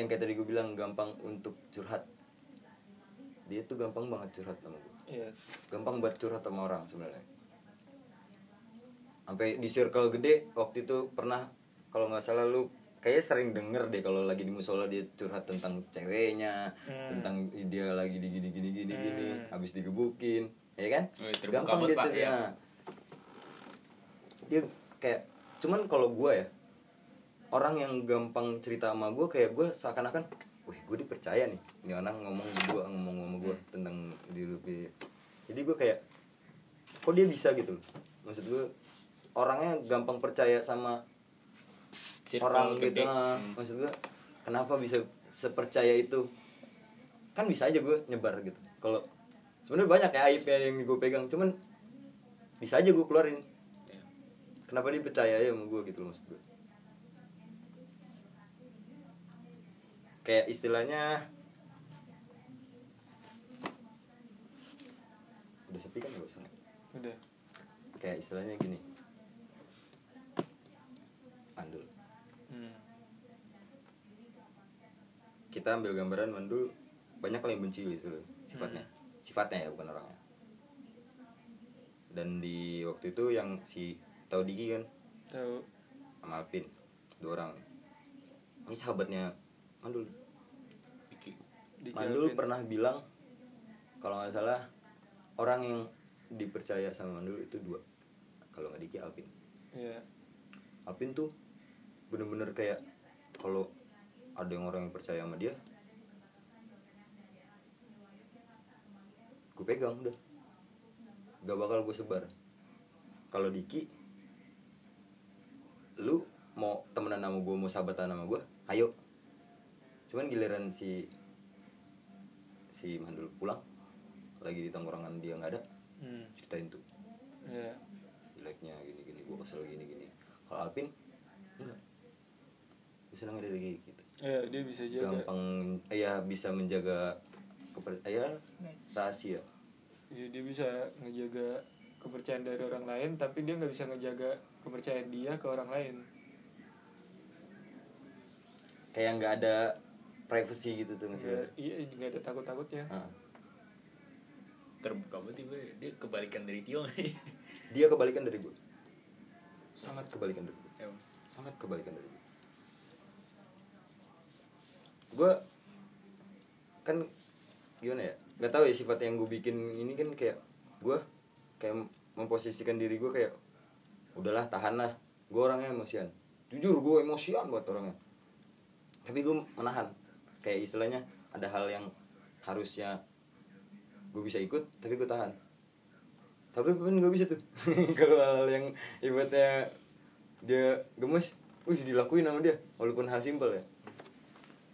yang kayak tadi gue bilang gampang untuk curhat dia tuh gampang banget curhat sama gue iya gampang buat curhat sama orang sebenarnya sampai di circle gede waktu itu pernah kalau nggak salah lu kayaknya sering denger deh kalau lagi di musola dia curhat tentang ceweknya Hmm. tentang dia lagi di gini gini gini gini Hmm. habis digebukin ya kan Oh, terbuka gampang banget, dia cerita ya. Nah, dia kayak cuman kalau gue ya orang yang gampang cerita sama gue kayak gue seakan-akan wih gue dipercaya nih ini orang ngomong di gue ngomong sama gue tentang diri dia jadi gue kayak kok dia bisa gitu maksud gue orangnya gampang percaya sama Circle orang gede. gitu ah. Hmm. maksud gue kenapa bisa sepercaya itu kan bisa aja gue nyebar gitu kalau sebenarnya banyak ya aib ya yang gue pegang cuman bisa aja gue keluarin Ya. kenapa dia percaya ya sama gue gitu loh maksud gue kayak istilahnya udah sepi kan ya bosan udah. Kayak istilahnya gini. Mandul hmm. kita ambil gambaran mandul banyak yang benci gitu loh sifatnya. Sifatnya ya bukan orangnya. Dan di waktu itu yang si tahu Diki kan? Tahu sama Alvin dua orang. Ini sahabatnya Mandul Mandul pernah bilang kalau nggak salah orang yang dipercaya sama Mandul itu dua kalau nggak Diki Alvin Iya. Alvin tuh bener-bener kayak kalau ada yang orang yang percaya sama dia gue pegang udah. Gak bakal gue sebar. Kalau Diki lu mau temenan sama gue mau sahabatan sama gue ayo. Cuman giliran si si Mandul pulang lagi di tongkrongan dia nggak ada hmm. ceritain tuh. Iya. jeleknya gini gini gue kesel gini gini. Kalau Alvin enggak. Bisa nggak ada lagi gitu? Iya, dia bisa jaga. Gampang eh, ya bisa menjaga kepercayaan rahasia. Iya, dia bisa ngejaga kepercayaan dari orang lain tapi dia nggak bisa ngejaga kepercayaan dia ke orang lain. Kayak nggak ada privacy gitu tuh maksudnya. Iya nggak ada takut takutnya Ah. terbuka banget tiba dia kebalikan dari Tio dia kebalikan dari gue sangat kebalikan dari gue sangat kebalikan dari gue gue kan gimana ya? Nggak tahu ya sifat yang gue bikin ini kan kayak gue kayak memposisikan diri gue kayak udahlah tahan lah gue orangnya emosian. Jujur gue emosian buat orangnya. Tapi gue menahan kayak istilahnya ada hal yang harusnya gue bisa ikut tapi gue tahan. Tapi pun nggak bisa tuh. Kalau hal yang ibaratnya dia gemes wih dilakuin sama dia walaupun hal simpel ya.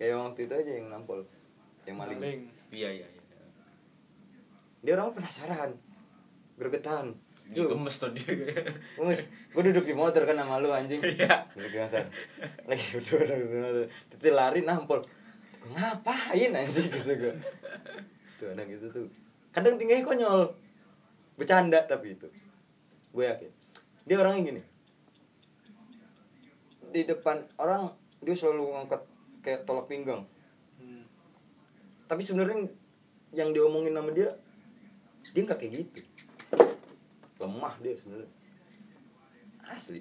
Kayak waktu itu aja yang nampol yang maling, maling. Iya iya iya. Dia orang penasaran gregetan. Dia Tuh, gemes tuh dia. Gemes. Gue duduk di motor kan sama lu anjing. Iya. duduk di motor lagi berdua duduk di motor. Titi lari nampol. gue ngapain anjing gitu gue tuh anak gitu tuh. Kadang tinggalnya konyol. Bercanda tapi itu. Gue yakin. Dia orangnya gini. Di depan orang dia selalu ngangkat kayak tolak pinggang. Hmm. tapi sebenarnya yang diomongin sama dia dia nggak kayak gitu. Lemah dia sebenarnya. Asli.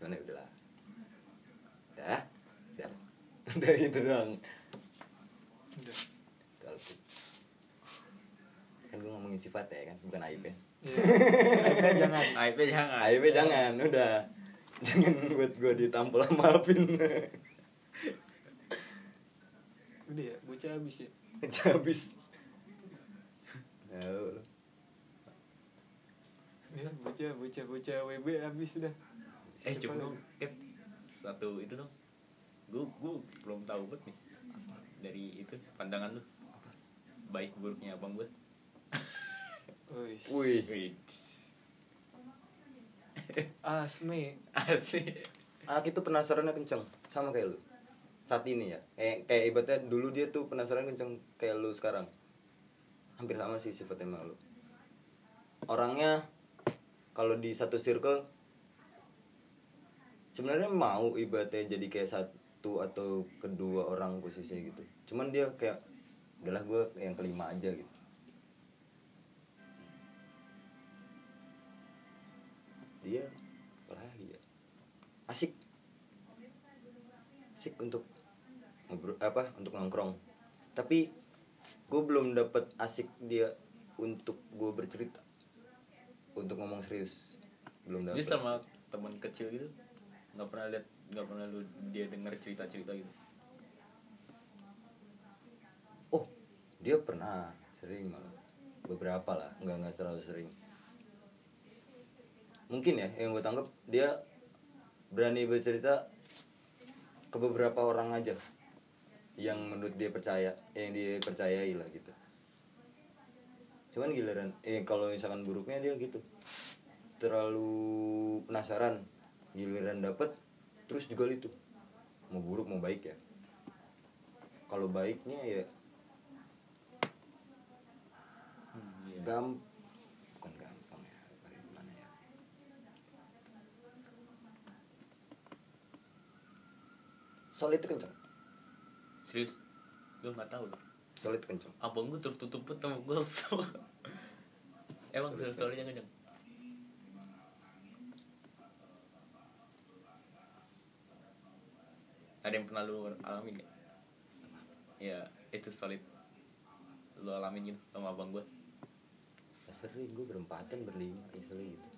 Karena udahlah. Dah dah udah gitu doang. Udah. Itu Alvin. kan gue ngomongin sifat ya kan bukan aib ya Iya. Aibnya jangan. Aib jangan. Aib jangan udah. Jangan buat gue ditampol sama Alvin. Udah ya bocah habis ya? Habis. Tahu lu. ya bocah bocah bocah WB habis udah eh? Ket, satu itu dong gue gue belum tahu banget nih. Dari itu pandangan lu. Baik buruknya abang gue Wih. asmi. Asli anak itu penasarannya kenceng. Sama kayak lu. Saat ini ya. Kayak kayak ibaratnya dulu dia tuh penasaran kenceng kayak lu sekarang. Hampir sama sih sifatnya sama lu. Orangnya kalau di satu circle sebenarnya mau ibaratnya jadi kayak satu atau kedua orang posisinya gitu. Cuman dia kayak udahlah gue yang kelima aja gitu. Dia apalagi ya. Asik. Asik untuk ngobrol apa untuk nongkrong. Tapi gue belum dapet asik dia untuk gue bercerita untuk ngomong serius. Belum Jadi dapet. sama teman kecil gitu nggak pernah lihat nggak pernah lu dia denger cerita cerita gitu. Oh dia pernah sering malah. Beberapa lah nggak nggak terlalu sering. Mungkin ya yang gue tangkap dia berani bercerita ke beberapa orang aja yang menurut dia percaya yang dia percayai lah gitu. Cuman giliran eh kalau misalkan buruknya dia gitu. Terlalu penasaran giliran dapet terus juga itu mau buruk mau baik ya? Kalau baiknya ya hmm, iya. gam bukan gampang ya bagaimana ya? Solid itu kenceng? Serius? Gue nggak tahu. Solid itu kenceng? Abang gue tertutup sama gue emang serius soalnya kenceng ada yang pernah lu alamin gak? ya itu solid. Lu alamin gitu sama abang gue ya, sering gue berempatan berlima istilahnya gitu